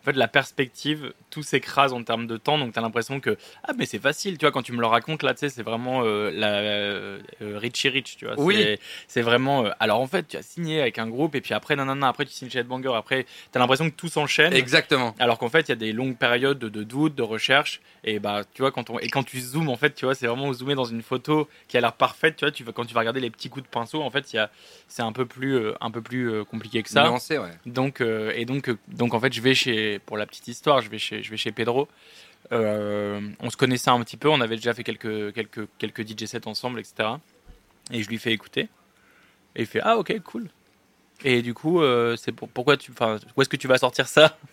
en fait, la perspective, tout s'écrase en termes de temps, donc tu as l'impression que, ah, mais c'est facile, tu vois, quand tu me le racontes, là, tu sais, c'est vraiment euh, la euh, euh, Richie Rich, tu vois. Oui. c'est- vraiment. euh, alors, en fait, tu as signé avec un groupe, et puis après, nanana, après, tu signes chez Headbanger, après, tu as l'impression que tout s'enchaîne. Exactement. Alors qu'en fait, il y a des longues périodes de, de doute, de recherche, et bah, tu vois, quand on et quand tu zoomes, en fait, tu vois, c'est vraiment zoomer dans une photo qui a l'air parfaite, tu vois, tu quand tu vas regarder les petits coups de pinceau, en fait, c'est un peu plus, un peu plus compliqué que ça. Nuancé, ouais. Donc, et donc, donc, en fait, je vais chez, pour la petite histoire, je vais chez, je vais chez Pedro. Euh, on se connaissait un petit peu, on avait déjà fait quelques, quelques, quelques DJ sets ensemble, etc. Et je lui fais écouter. Et il fait Ah, ok, cool. Et du coup, euh, c'est pour, pourquoi tu. Enfin, où est-ce que tu vas sortir ça?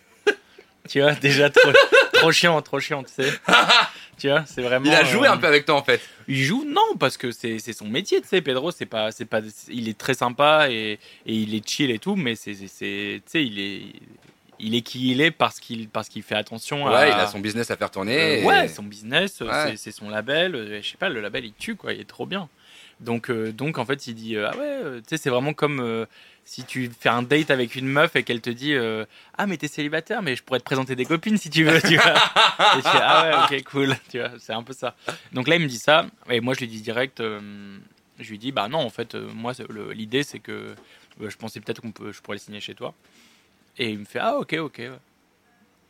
Tu vois, déjà trop, trop chiant, trop chiant, tu sais. tu vois, c'est vraiment. Il a joué euh, un peu avec toi en fait. Il joue non parce que c'est c'est son métier, tu sais. Pedro, c'est pas c'est pas il est très sympa et, et il est chill et tout, mais c'est c'est- c'est tu sais il est il est qui il est parce qu'il parce qu'il fait attention Ouais, à il a son business à faire euh, tourner. et- ouais son business, euh, Ouais. c'est- son label. euh, Je sais pas, le label il tue quoi, il est trop bien. Donc euh, donc en fait il dit euh, ah ouais, euh, tu sais c'est vraiment comme euh, si tu fais un date avec une meuf et qu'elle te dit euh, ah mais t'es célibataire mais je pourrais te présenter des copines si tu veux tu vois et tu fais ah ouais ok cool tu vois c'est un peu ça donc là il me dit ça et moi je lui dis direct euh, je lui dis bah non en fait euh, moi l'idée c'est que euh, je pensais peut-être qu'on peut je pourrais le signer chez toi et il me fait ah ok ok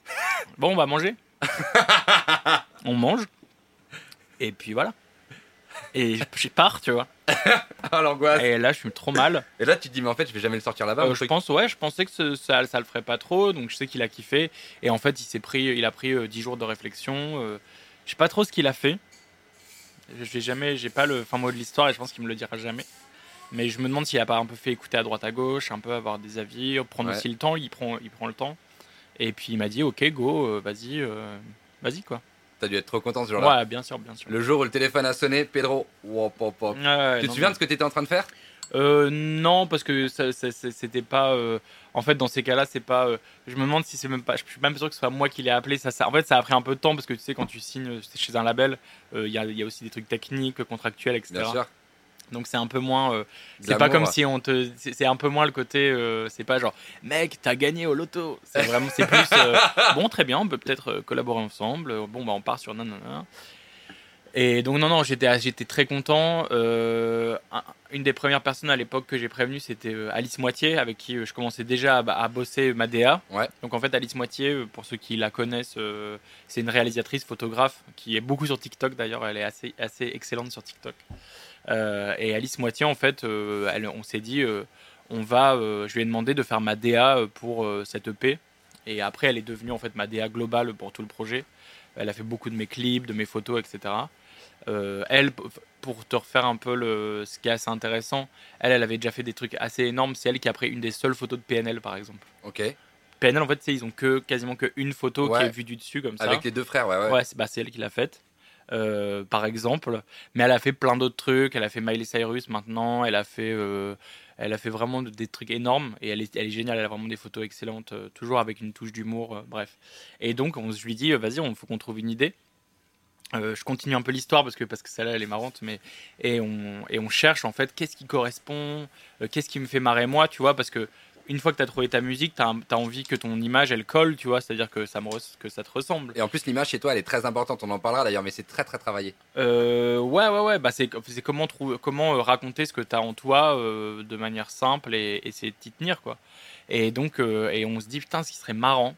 bon on va manger on mange et puis voilà et je- pars tu vois Ah, l'angoisse. et là je suis trop mal Et là, tu te dis, mais en fait, je vais jamais le sortir là-bas. euh, je truc. pense, ouais, je pensais que ce- ça, ça le ferait pas trop, donc je sais qu'il a kiffé. Et en fait, il s'est pris, il a pris euh, 10 jours de réflexion. euh, je sais pas trop ce qu'il a fait. Je vais jamais, j'ai pas le fin mot de l'histoire et je pense qu'il me le dira jamais. Mais je me demande s'il a pas un peu fait écouter à droite à gauche, un peu avoir des avis, prendre Ouais. aussi le temps. Il prend, il prend le temps. Et puis il m'a dit, ok, go, euh, vas-y, euh, vas-y quoi. T'as dû être trop content ce jour-là. Ouais, bien sûr, bien sûr. Le jour où le téléphone a sonné, Pedro, wop, wop, wop. Ouais, ouais, tu te souviens de ce que t'étais en train de faire? Euh, non, parce que ça, ça- ça- c'était pas. euh, en fait, dans ces cas-là, c'est pas. euh, je me demande si c'est même pas. Je suis même sûr que ce soit moi qui l'ai appelé. Ça, ça- en fait, ça a pris un peu de temps parce que tu sais, quand tu signes chez un label, il y, a, il y a aussi des trucs techniques, contractuels, etc. Bien sûr. Donc c'est un peu moins. euh, c'est pas comme si on te. C'est un peu moins le côté. euh, c'est pas genre, mec, t'as gagné au loto. C'est vraiment. C'est plus. euh, bon, très bien, on peut peut-être collaborer ensemble. Bon, bah, on part sur nanana. Et donc, non, non, j'étais j'étais très content. Un- une des premières personnes à l'époque que j'ai prévenu, c'était Alice Moitié, avec qui je commençais déjà à, à bosser ma DA. Ouais. Donc, en fait, Alice Moitié, pour ceux qui la connaissent, c'est une réalisatrice photographe qui est beaucoup sur TikTok. D'ailleurs, elle est assez, assez excellente sur TikTok. Euh, et Alice Moitié, en fait, euh, elle- on s'est dit, euh, on va, je lui ai demandé de faire ma DA pour cette EP. Et après, elle est devenue en fait ma DA globale pour tout le projet. Elle a fait beaucoup de mes clips, de mes photos, etc. Euh, elle, pour te refaire un peu le, ce qui est assez intéressant, elle, elle avait déjà fait des trucs assez énormes. C'est elle qui a pris une des seules photos de PNL, par exemple. Ok. PNL, en fait, ils ont que quasiment que une photo Ouais. qui est vue du dessus comme ça. Avec les deux frères, ouais, ouais. Ouais, c'est bah, c'est elle qui l'a faite, euh, par exemple. Mais elle a fait plein d'autres trucs. Elle a fait Miley Cyrus maintenant. Elle a fait, euh, elle a fait vraiment des trucs énormes. Et elle est, elle est géniale. Elle a vraiment des photos excellentes, euh, toujours avec une touche d'humour. bref. Et donc, on, je lui euh, vas-y, il faut qu'on trouve une idée. Je continue un peu l'histoire parce que, parce que celle-là, elle est marrante. Mais, et, on, et on cherche, en fait, qu'est-ce qui correspond, qu'est-ce qui me fait marrer moi, tu vois, parce que une fois que tu as trouvé ta musique, tu as, envie que ton image, elle colle, tu vois, c'est-à-dire que ça, me que ça te ressemble. Et en plus, l'image chez toi, elle est très importante. On en parlera d'ailleurs, mais c'est très très travaillé. Euh, ouais, ouais, ouais. Bah, c'est comment, comment euh, raconter ce que tu as en toi euh, de manière simple et essayer de t'y tenir, quoi. Et donc, euh, et on se dit, putain, ce qui serait marrant,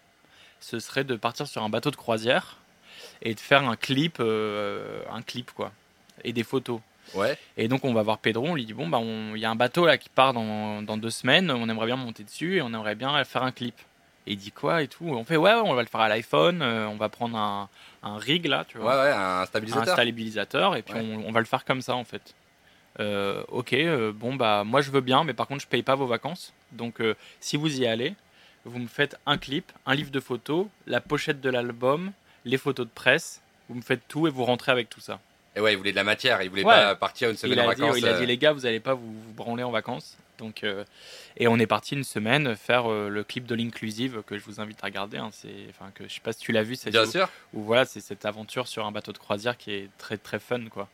ce serait de partir sur un bateau de croisière et de faire un clip, un clip, quoi. Et des photos. Ouais. Et donc, on va voir Pedro, on lui dit, bon, bah, il y a un bateau là qui part dans, dans deux semaines, on aimerait bien monter dessus et on aimerait bien faire un clip. Et il dit quoi et tout On fait, ouais, on va le faire à l'iPhone, euh, on va prendre un, un rig là, tu vois ouais, un un stabilisateur. stabilisateur et puis Ouais. on, on va le faire comme ça en fait. Euh, ok, euh, bon bah moi je veux bien, mais par contre je paye pas vos vacances. Donc si vous y allez, vous me faites un clip, un livre de photos, la pochette de l'album, les photos de presse, vous me faites tout et vous rentrez avec tout ça. Et ouais, il voulait de la matière. Il voulait Ouais. pas partir une semaine Il en a, dit, vacances. il a euh, dit les gars, vous allez pas vous, vous branler en vacances. Donc euh, et on est parti une semaine faire euh, le clip de l'inclusive que je vous invite à regarder. hein. c'est enfin que je sais pas si tu l'as vu, c'est Bien sûr. où voilà, c'est cette aventure sur un bateau de croisière qui est très très fun quoi.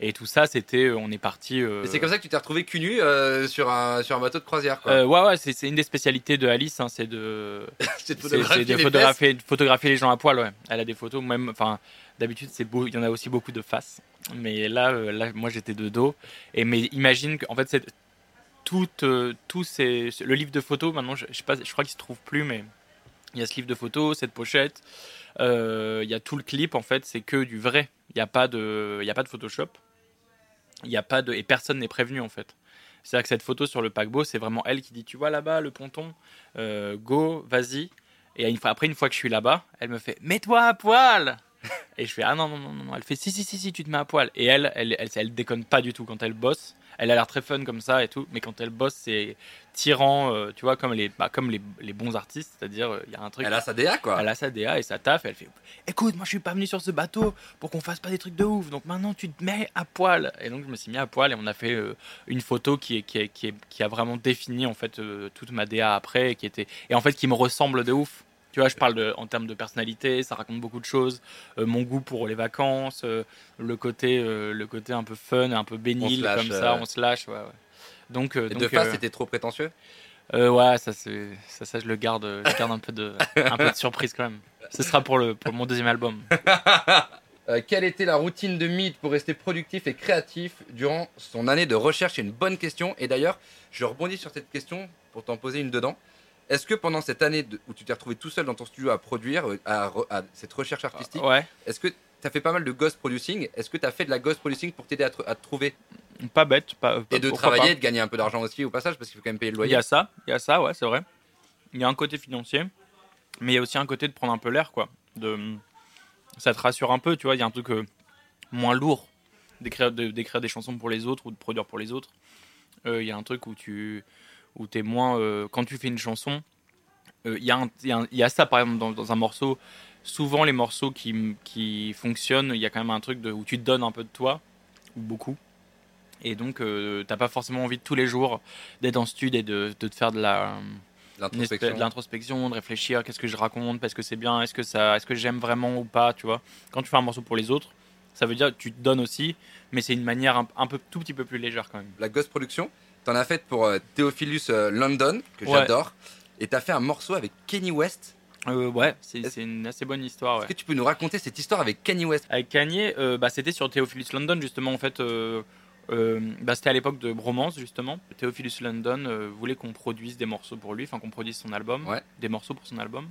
Et tout ça, c'était, euh, on est parti. euh, c'est comme ça que tu t'es retrouvé cul nu euh, sur, un, sur un bateau de croisière. Quoi. euh, ouais, ouais, c'est c'est une des spécialités de Alice, hein, c'est de, C'est de photographier photographier, photographier les gens à poil. Ouais. Elle a des photos, même, enfin, d'habitude, c'est beau, il y en a aussi beaucoup de faces. Mais là, euh, là, moi, j'étais de dos. Et mais imagine qu'en fait, c'est tout, euh, tout ces, le livre de photos. Maintenant, je, sais pas, je crois qu'il se trouve plus, mais il y a ce livre de photos, cette pochette. euh, Il y a tout le clip. En fait, c'est que du vrai. Il n'y a pas de, il y a pas de Photoshop. Il y a pas de, et personne n'est prévenu en fait. C'est-à-dire que cette photo sur le paquebot, c'est vraiment elle qui dit Tu vois là-bas le ponton Euh, Go, vas-y. Et après, une fois que je suis là-bas, elle me fait Mets-toi à poil Et je fais ah non non non non. Elle fait si si si si tu te mets à poil. Et elle elle elle, elle déconne pas du tout quand elle bosse. Elle a l'air très fun comme ça et tout, mais quand elle bosse c'est tirant, euh, tu vois comme les bah, comme les, les bons artistes, c'est-à-dire euh, il y a un truc. Elle a sa DA quoi. Elle a sa DA et sa taf. Elle fait écoute moi je suis pas venu sur ce bateau pour qu'on fasse pas des trucs de ouf. Donc maintenant tu te mets à poil. Et donc je me suis mis à poil et on a fait euh, une photo qui est, qui est, qui est- qui a vraiment défini en fait euh, toute ma DA après et qui était et en fait qui me ressemble de ouf. Tu vois, je parle de, en termes de personnalité, ça raconte beaucoup de choses. Euh, mon goût pour les vacances, euh, le côté, euh, le côté un peu fun, un peu bénil lâche, comme ça, on se lâche. Ouais, ouais. Donc, Et donc, de face, c'était trop prétentieux? ouais, ça, ça, ça, je le garde, je garde un peu de, un peu de surprise quand même. Ce sera pour le, pour mon deuxième album. Euh, quelle était la routine de Mead pour rester productif et créatif durant son année de recherche? C'est une bonne question. Et d'ailleurs, je rebondis sur cette question pour t'en poser une dedans. Est-ce que pendant cette année de- où tu t'es retrouvé tout seul dans ton studio à produire, euh, à, cette recherche artistique, Ouais, est-ce que tu as fait pas mal de ghost producing? Est-ce que tu as fait de la ghost producing pour t'aider à, te- à te trouver? Pas bête, pas, et de travailler, et de gagner un peu d'argent aussi au passage parce qu'il faut quand même payer le Il loyer y a ça, il y a ça, ouais, c'est vrai. Il y a un côté financier, mais il y a aussi un côté de prendre un peu l'air, quoi. De, ça te rassure un peu, tu vois. Il y a un truc euh, moins lourd d'écrire de- des chansons pour les autres ou de produire pour les autres. Euh, Il y a un truc où tu où es moins. euh, quand tu fais une chanson, euh, il y, a y y ça, par exemple, dans, dans un morceau. Souvent, les morceaux qui, qui fonctionnent, il y a quand même un truc de, où tu te donnes un peu de toi, ou beaucoup. Et donc, euh, t'as pas forcément envie de tous les jours d'être en stud et de, de te faire de la de l'introspection, de réfléchir, qu'est-ce que je raconte, est-ce que c'est bien, est-ce que ça, est-ce que j'aime vraiment ou pas, tu vois. Quand tu fais un morceau pour les autres, ça veut dire que tu te donnes aussi, mais c'est une manière un, un peu tout petit peu plus légère quand même. La ghost production, t'en as fait pour euh, Theophilus euh, London, que Ouais. j'adore. Et t'as fait un morceau avec Kenny West. Euh, ouais, c'est une assez bonne histoire. Ouais. Est-ce que tu peux nous raconter cette histoire avec Kenny West? Avec Kanye, euh, bah, c'était sur Theophilus London justement en fait. euh, euh, bah, c'était à l'époque de Bromance justement. Theophilus London euh, voulait qu'on produise des morceaux pour lui, enfin qu'on produise son album, Ouais. des morceaux pour son album.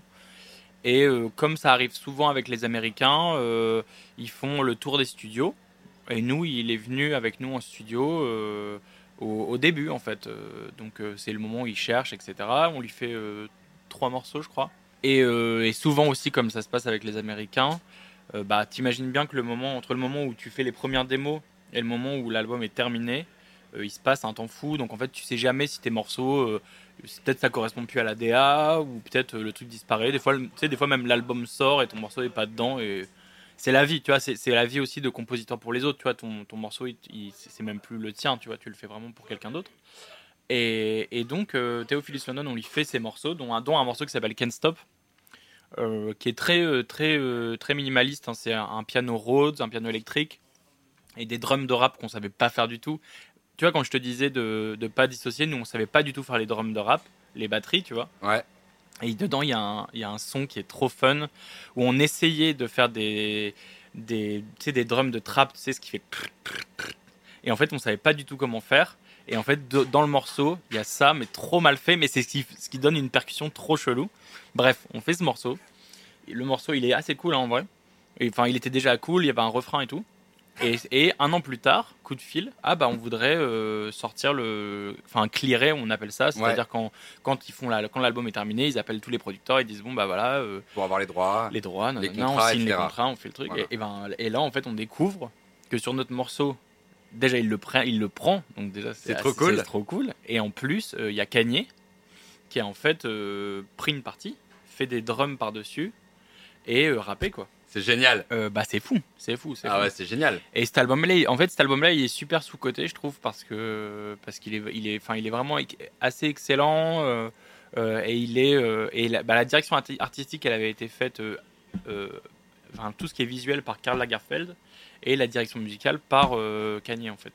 Et euh, comme ça arrive souvent avec les Américains, euh, ils font le tour des studios. Et nous, il est venu avec nous en studio euh, au, début en fait. Euh, donc euh, c'est le moment où il cherche, etc. On lui fait euh, trois morceaux, je crois. Et, et souvent aussi, comme ça se passe avec les Américains, bah, t'imagines bien que le moment, entre le moment où tu fais les premières démos et le moment où l'album est terminé, il se passe un temps fou. Donc en fait, tu sais jamais si tes morceaux, peut-être ça correspond plus à la DA ou peut-être le truc disparaît. Des fois, tu sais, des fois même l'album sort et ton morceau est pas dedans. Et c'est la vie, tu vois. C'est la vie aussi de compositeur pour les autres. Tu vois, ton, ton morceau, c'est même plus le tien. Tu vois, tu le fais vraiment pour quelqu'un d'autre. Et, donc, euh, Theophilus London, on lui fait ses morceaux, dont un, un morceau qui s'appelle Can't Stop, euh, qui est très, euh, très, euh, très minimaliste. hein. C'est un, un piano Rhodes, un piano électrique, et des drums de rap qu'on savait pas faire du tout. Tu vois, quand je te disais de ne pas dissocier, nous, on savait pas du tout faire les drums de rap, les batteries, tu vois. Ouais. Et dedans, il y, a un- il y a un son qui est trop fun, où on essayait de faire des, des, tu sais, des drums de trap, tu sais, ce qui fait... Et en fait, on savait pas du tout comment faire. Et en fait, dans le morceau, il y a ça, mais trop mal fait, mais c'est ce qui, ce qui donne une percussion trop chelou. Bref, on fait ce morceau. Le morceau, il est assez cool hein, en vrai. Enfin, il était déjà cool, il y avait un refrain et tout. Et, et un an plus tard, coup de fil, ah bah on voudrait euh, sortir le, enfin clearer, on appelle ça, c'est-à-dire quand quand ils font la, quand l'album est terminé, ils appellent tous les producteurs, ils disent bon bah voilà euh, Pour avoir les droits. les droits, Les nanana, contrats, on signe les etc. contrats, on fait le truc. Voilà. Et, et ben, et là, en fait, on découvre que sur notre morceau, déjà, il le, prend, il le prend. Donc, déjà, C'est trop cool. c'est trop cool. Et en plus, euh, il y a Kanye qui a en fait pris une partie, fait des drums par-dessus et rappé, quoi. C'est génial. Euh, bah, c'est fou. C'est fou. c'est Ah fou. ouais, c'est génial. Et cet album-là, en fait, cet album-là, il est super sous-coté, je trouve, parce que parce qu'il est, il est, enfin, il est vraiment assez excellent. euh, euh, et il est, et la, bah, la direction arti- artistique, elle avait été faite, enfin, tout ce qui est visuel par Karl Lagerfeld et la direction musicale par Kanye, en fait.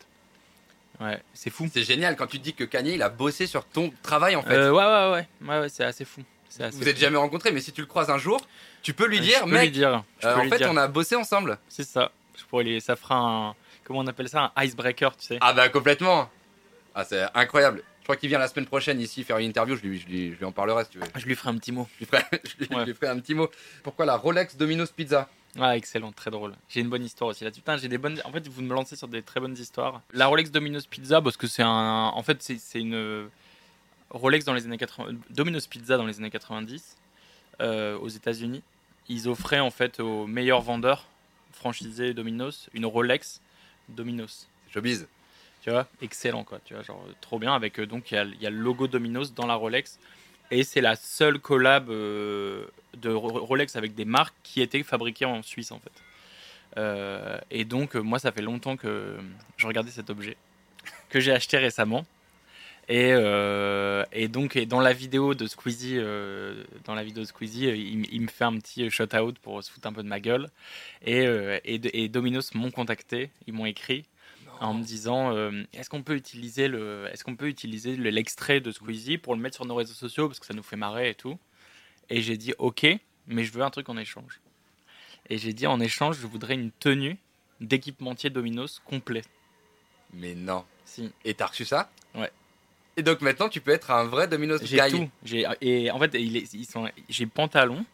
Ouais, c'est fou. C'est génial quand tu dis que Kanye il a bossé sur ton travail en fait. Ouais, ouais, ouais, ouais, ouais, c'est assez fou. Assez Vous êtes jamais rencontrés, mais si tu le croises un jour, tu peux lui Euh, dire, je peux mec, lui dire. euh, peux en lui fait, dire. on a bossé ensemble. C'est ça. Je pourrais lui- ça fera un, comment on appelle ça, un icebreaker, tu sais. Ah bah complètement. Ah c'est incroyable. Je crois qu'il vient la semaine prochaine ici faire une interview. Je lui, je lui, je lui en parlerai si tu veux. Je lui ferai un petit mot. Je lui ferai, je lui- Ouais. je lui ferai un petit mot. Pourquoi la Rolex Domino's Pizza? Ah, excellent, très drôle. J'ai une bonne histoire aussi là-dessus. Putain, j'ai des bonnes. En fait, vous me lancez sur des très bonnes histoires. La Rolex Domino's Pizza, parce que c'est un. En fait, c'est une Rolex dans les années 80. Domino's Pizza dans les années 90 euh, aux États-Unis. Ils offraient en fait aux meilleurs vendeurs franchisé Domino's, une Rolex Domino's. Showbiz. Tu vois, excellent quoi. Tu vois, genre trop bien. Avec euh, donc il y, a- il y a le logo Domino's dans la Rolex et c'est la seule collab euh, de Ro- Rolex avec des marques qui était fabriquée en Suisse en fait. Euh, et donc euh, moi ça fait longtemps que je regardais cet objet que j'ai acheté récemment. Et, euh, et donc et dans la vidéo de Squeezie, euh, dans la vidéo de Squeezie, euh, il, me fait un petit shout out pour se foutre un peu de ma gueule. Et, euh, et, de- et Domino's m'ont contacté, ils m'ont écrit en me disant est-ce qu'on peut utiliser le est-ce qu'on peut utiliser le- l'extrait de Squeezie pour le mettre sur nos réseaux sociaux parce que ça nous fait marrer et tout et j'ai dit ok mais je veux un truc en échange et j'ai dit en échange je voudrais une tenue d'équipementier Domino's complet Mais non. si Et t'as reçu ça? Ouais. Et donc maintenant, tu peux être un vrai Domino's j'ai guy. tout j'ai et en fait il est- ils sont j'ai pantalon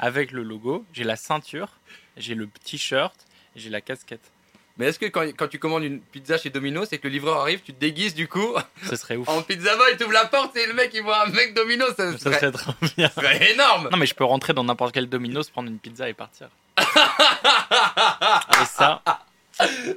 avec le logo j'ai la ceinture j'ai le t-shirt j'ai la casquette Mais est-ce que quand, quand tu commandes une pizza chez Domino's et que le livreur arrive, tu te déguises du coup ce serait ouf en pizza boy, tu ouvres la porte et le mec il voit un mec Domino's, ça, ça serait, serait trop bien ça serait énorme. Non, mais je peux rentrer dans n'importe quel Domino's, prendre une pizza et partir. et ça,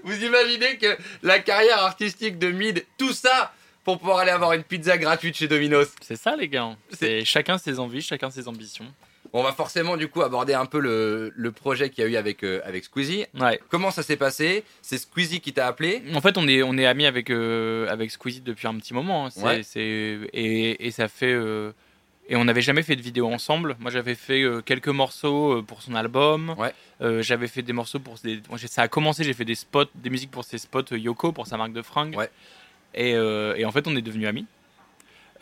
Vous imaginez que la carrière artistique de Mid, tout ça pour pouvoir aller avoir une pizza gratuite chez Domino's. c'est ça, les gars. C'est chacun ses envies, chacun ses ambitions. On va forcément du coup aborder un peu le, le projet qu'il y a eu avec, euh, avec Squeezie. Ouais. Comment ça s'est passé? C'est Squeezie qui t'a appelé? En fait, on est, on est amis avec, euh, avec Squeezie depuis un petit moment. hein. C'est, Ouais. c'est- et, et ça fait. euh, et on n'avait jamais fait de vidéo ensemble. Moi, j'avais fait euh, quelques morceaux euh, pour son album. Ouais. Euh, j'avais fait des morceaux pour. Des, moi, j'ai- ça a commencé, j'ai fait des spots, des musiques pour ses spots euh, Yoko, pour sa marque de fringues. Ouais. Et, euh, et en fait, on est devenus amis.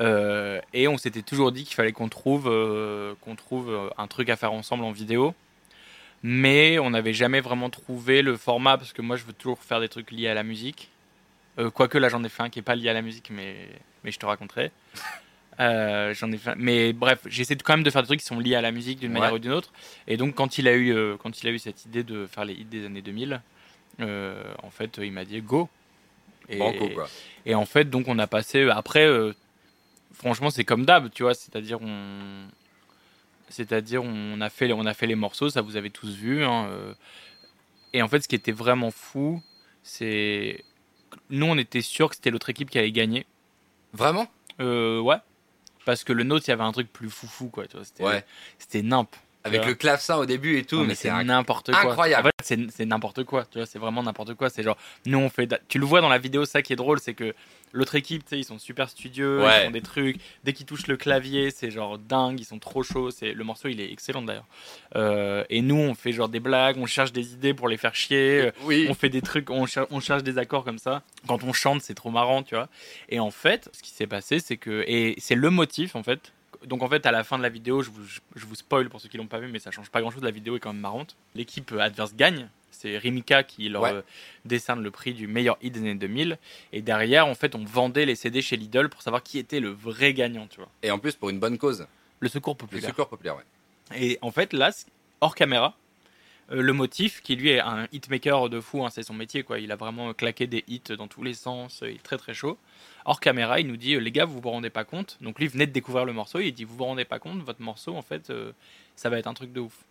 Euh, et on s'était toujours dit qu'il fallait qu'on trouve, euh, qu'on trouve un truc à faire ensemble en vidéo. Mais on n'avait jamais vraiment trouvé le format parce que moi je veux toujours faire des trucs liés à la musique. Euh, quoique là j'en ai fait un qui est pas lié à la musique, mais, mais je te raconterai. J'en ai fait, mais bref, j'essaie quand même de faire des trucs qui sont liés à la musique d'une Ouais. manière ou d'une autre. Et donc quand il a eu, quand il a eu cette idée de faire les hits des années 2000, euh, en fait il m'a dit go. Et, Banco quoi. et en fait, donc, on a passé. Après, euh, franchement, c'est comme d'hab, tu vois. C'est-à-dire, on. C'est-à-dire, on a, fait, les- on a fait les morceaux, ça vous avez tous vu. hein, euh. Et en fait, ce qui était vraiment fou, c'est. Nous, on était sûr que c'était l'autre équipe qui allait gagner. Vraiment? Euh, ouais. Parce que le nôtre, il y avait un truc plus foufou, quoi. tu vois, C'était Ouais. c'était nimp. Avec le clavecin au début et tout, Non, mais, mais c'est n'importe quoi. incroyable. En fait, c'est n'importe quoi. Tu vois, c'est vraiment n'importe quoi. C'est genre, nous on fait. Tu le vois dans la vidéo, ça qui est drôle, c'est que l'autre équipe, tu sais, ils sont super studieux, Ouais. ils font des trucs. Dès qu'ils touchent le clavier, c'est genre dingue, ils sont trop chauds. C'est le morceau, il est excellent d'ailleurs. Euh, et nous, on fait genre des blagues, on cherche des idées pour les faire chier. Oui. On fait des trucs, on, cher- on cherche des accords comme ça. Quand on chante, c'est trop marrant, tu vois. Et en fait, ce qui s'est passé, c'est que. Et c'est le motif, en fait. Donc, en fait, à la fin de la vidéo, je vous, je vous spoil pour ceux qui l'ont pas vu, mais ça change pas grand chose. La vidéo est quand même marrante. L'équipe euh, adverse gagne. C'est Rimika qui leur Ouais. euh, décerne le prix du meilleur hit des années 2000. Et derrière, en fait, on vendait les CD chez Lidl pour savoir qui était le vrai gagnant, tu vois. Et en plus pour une bonne cause. Le secours Le populaire. secours populaire, ouais. Et en fait, là, hors caméra, le motif, qui lui est un hitmaker de fou, hein, c'est son métier, quoi. Il a vraiment claqué des hits dans tous les sens, euh, il est très très chaud. Hors caméra, il nous dit, euh, les gars, vous vous rendez pas compte. Donc lui, venait de découvrir le morceau, il dit, vous vous rendez pas compte, votre morceau, en fait, euh, ça va être un truc de ouf.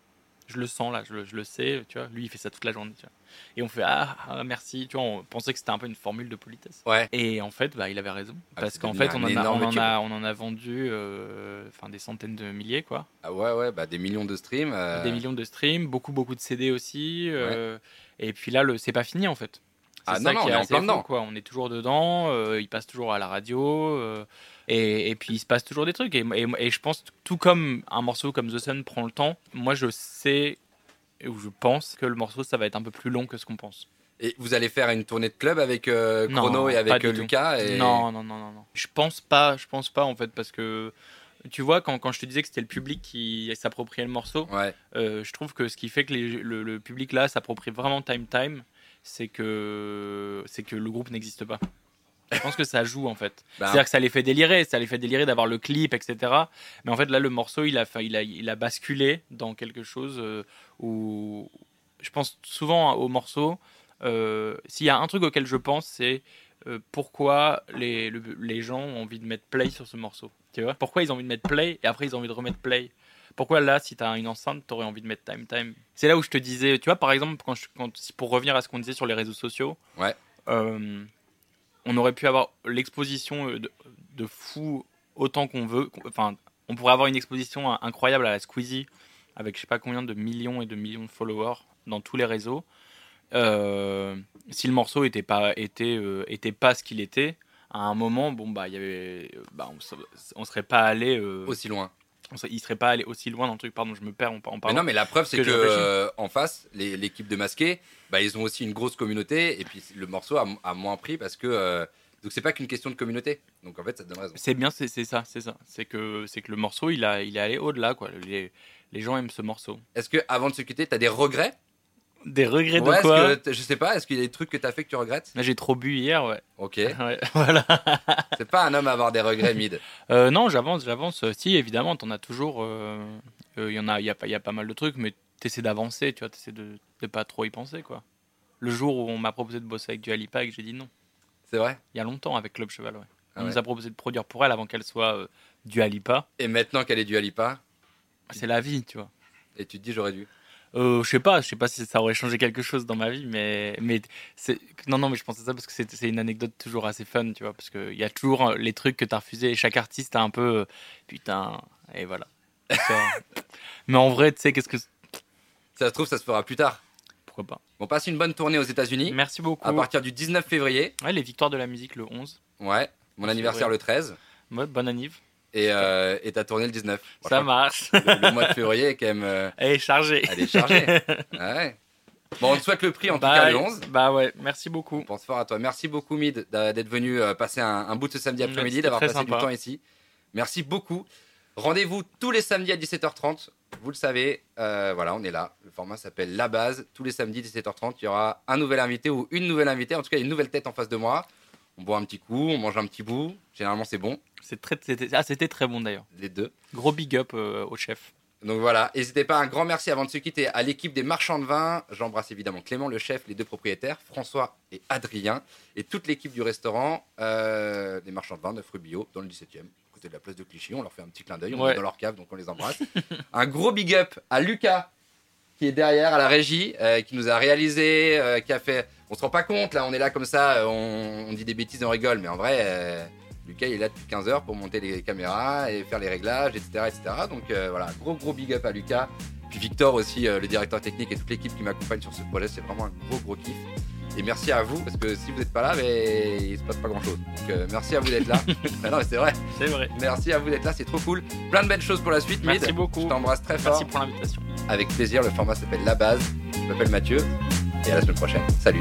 Je le sens là, je le, je le sais, tu vois. Lui, il fait ça toute la journée, tu vois. Et on fait, ah, ah, merci, tu vois, on pensait que c'était un peu une formule de politesse. Ouais. Et en fait, bah, il avait raison. Ah, parce qu'en fait, on en, a, on, en a, on en a vendu euh, des centaines de milliers, quoi Ah ouais, ouais, bah des millions de streams. euh, des millions de streams, beaucoup beaucoup de CD aussi. euh, Et puis là, le c'est pas fini en fait. Ah non, non, on est en plein fou, dedans. Quoi. On est toujours dedans. il passe toujours à la radio. Et, et puis il se passe toujours des trucs. Et, et- et je pense, tout comme un morceau comme The Sun prend le temps, moi je sais ou je pense que le morceau ça va être un peu plus long que ce qu'on pense. Et vous allez faire une tournée de club avec euh, Non, Chrono et avec euh. Lucas et... Non, non, non, non, non. Je pense pas, je pense pas en fait parce que tu vois quand, quand je te disais que c'était le public qui s'appropriait le morceau, Ouais. Euh, je trouve que ce qui fait que les- le, le public là s'approprie vraiment Time Time, c'est que c'est que le groupe n'existe pas. Je pense que ça joue en fait. Bah, C'est-à-dire que ça les fait délirer, ça les fait délirer d'avoir le clip, etc. Mais en fait là le morceau il a, fa- il a, il a basculé dans quelque chose euh, où je pense souvent au morceau. euh, S'il y a un truc auquel je pense, c'est euh, pourquoi les, le- les gens ont envie de mettre play sur ce morceau. Tu vois Pourquoi ils ont envie de mettre play et après ils ont envie de remettre play Pourquoi là, si t'as une enceinte, t'aurais envie de mettre time time? C'est là où je te disais, tu vois, par exemple, quand je- quand, si- pour revenir à ce qu'on disait sur les réseaux sociaux, Ouais. euh, on aurait pu avoir l'exposition euh, de, fou autant qu'on veut. Enfin, on pourrait avoir une exposition incroyable à la Squeezie avec je sais pas combien de millions et de millions de followers dans tous les réseaux. Euh, si le morceau était pas était euh, était pas ce qu'il était, à un moment, bon bah il y avait, bah on, se- on serait pas allé, Aussi loin. Il serait pas allé aussi loin dans le truc. Pardon, je me perds en, Mais parlant. non, mais la preuve, c'est que euh, en face, l'équipe de masqués, bah, ils ont aussi une grosse communauté. Et puis le morceau a, a moins pris parce que. euh, donc c'est pas qu'une question de communauté. Donc en fait, ça te donne raison. C'est bien, c'est ça, c'est ça. C'est que c'est que le morceau, il a il est allé au-delà quoi. Les, les gens aiment ce morceau. Est-ce que avant de se quitter, t'as des regrets? Des regrets Ouais, de quoi que Je sais pas. Est-ce qu'il y a des trucs que t'as fait que tu regrettes? J'ai trop bu hier, ouais. Ok. Ouais, voilà. C'est pas un homme à avoir des regrets mid. Euh, non, j'avance, j'avance. Euh, Si, évidemment, t'en as toujours. euh, euh, Il y en a, il y a, pas- il y a pas mal de trucs, mais t'essaies d'avancer, tu vois, t'essaies de, de pas trop y penser, quoi. Le jour où on m'a proposé de bosser avec du Alipa et que j'ai dit non, C'est vrai? Il y a longtemps avec Club Cheval, ouais. Ah on ouais. nous a proposé de produire pour elle avant qu'elle soit euh, du Alipa. Et maintenant qu'elle est du Alipa, C'est la vie, tu vois. et tu te dis j'aurais dû. Euh, je sais pas, je sais pas si ça aurait changé quelque chose dans ma vie, mais mais c'est non non mais je pense à ça parce que c'est une anecdote toujours assez fun, tu vois, parce que il y a toujours euh, les trucs que t'as refusés et chaque artiste a un peu euh, putain et voilà. Mais en vrai, tu sais qu'est-ce que Ça se trouve, ça se fera plus tard. pourquoi pas. On passe une bonne tournée aux États-Unis Merci beaucoup. à partir du 19 février. Ouais, les victoires de la musique le 11. Ouais. Mon anniversaire vrai. le 13. Ouais, bonne anniv. Et euh, et t'as tourné le 19. Bon, ça marche. le, le mois de février est quand même. euh, Elle est chargée. elle est chargée. Ouais. Bon, on te souhaite le prix en tout bah, cas le 11. Bah ouais, merci beaucoup. On pense fort à toi. Merci beaucoup, Mid, d'être venu euh, passer un, un bout de ce samedi après-midi, d'avoir passé du temps ici. Merci beaucoup. Rendez-vous tous les samedis à 17h30. Vous le savez, euh, voilà, on est là. Le format s'appelle La Base. Tous les samedis 17h30, il y aura un nouvel invité ou une nouvelle invitée. En tout cas, une nouvelle tête en face de moi. On boit un petit coup, on mange un petit bout. Généralement, c'est bon, C'est très, c'était, ah, c'était très bon d'ailleurs. les deux. Gros big up euh, au chef. Donc voilà, n'hésitez pas, un grand merci avant de se quitter à l'équipe des marchands de vin. J'embrasse évidemment Clément, le chef, les deux propriétaires, François et Adrien, et toute l'équipe du restaurant euh, des marchands de vin, 9 rue Bio, dans le 17e, à côté de la place de Clichy. On leur fait un petit clin d'œil, on Ouais. est dans leur cave, donc on les embrasse. un gros big up à Lucas, qui est derrière, à la régie, euh, qui nous a réalisé, euh, qui a fait... On se rend pas compte, là, on est là comme ça, euh, on, on dit des bêtises, on rigole, mais en vrai... Lucas il est là depuis 15 heures pour monter les caméras et faire les réglages, etc. etc. Donc euh, voilà, gros gros big up à Lucas. Puis Victor aussi, euh, le directeur technique et toute l'équipe qui m'accompagne sur ce projet, c'est vraiment un gros gros kiff. Et merci à vous, parce que si vous n'êtes pas là, mais il se passe pas grand chose. Donc euh, merci à vous d'être là. Ah non, mais c'est vrai. C'est vrai. Merci à vous d'être là, c'est trop cool. Plein de belles choses pour la suite, Mid. Merci beaucoup. Je t'embrasse très fort. Merci pour l'invitation. Avec plaisir, le format s'appelle La Base. Je m'appelle Mathieu. Et à la semaine prochaine. Salut.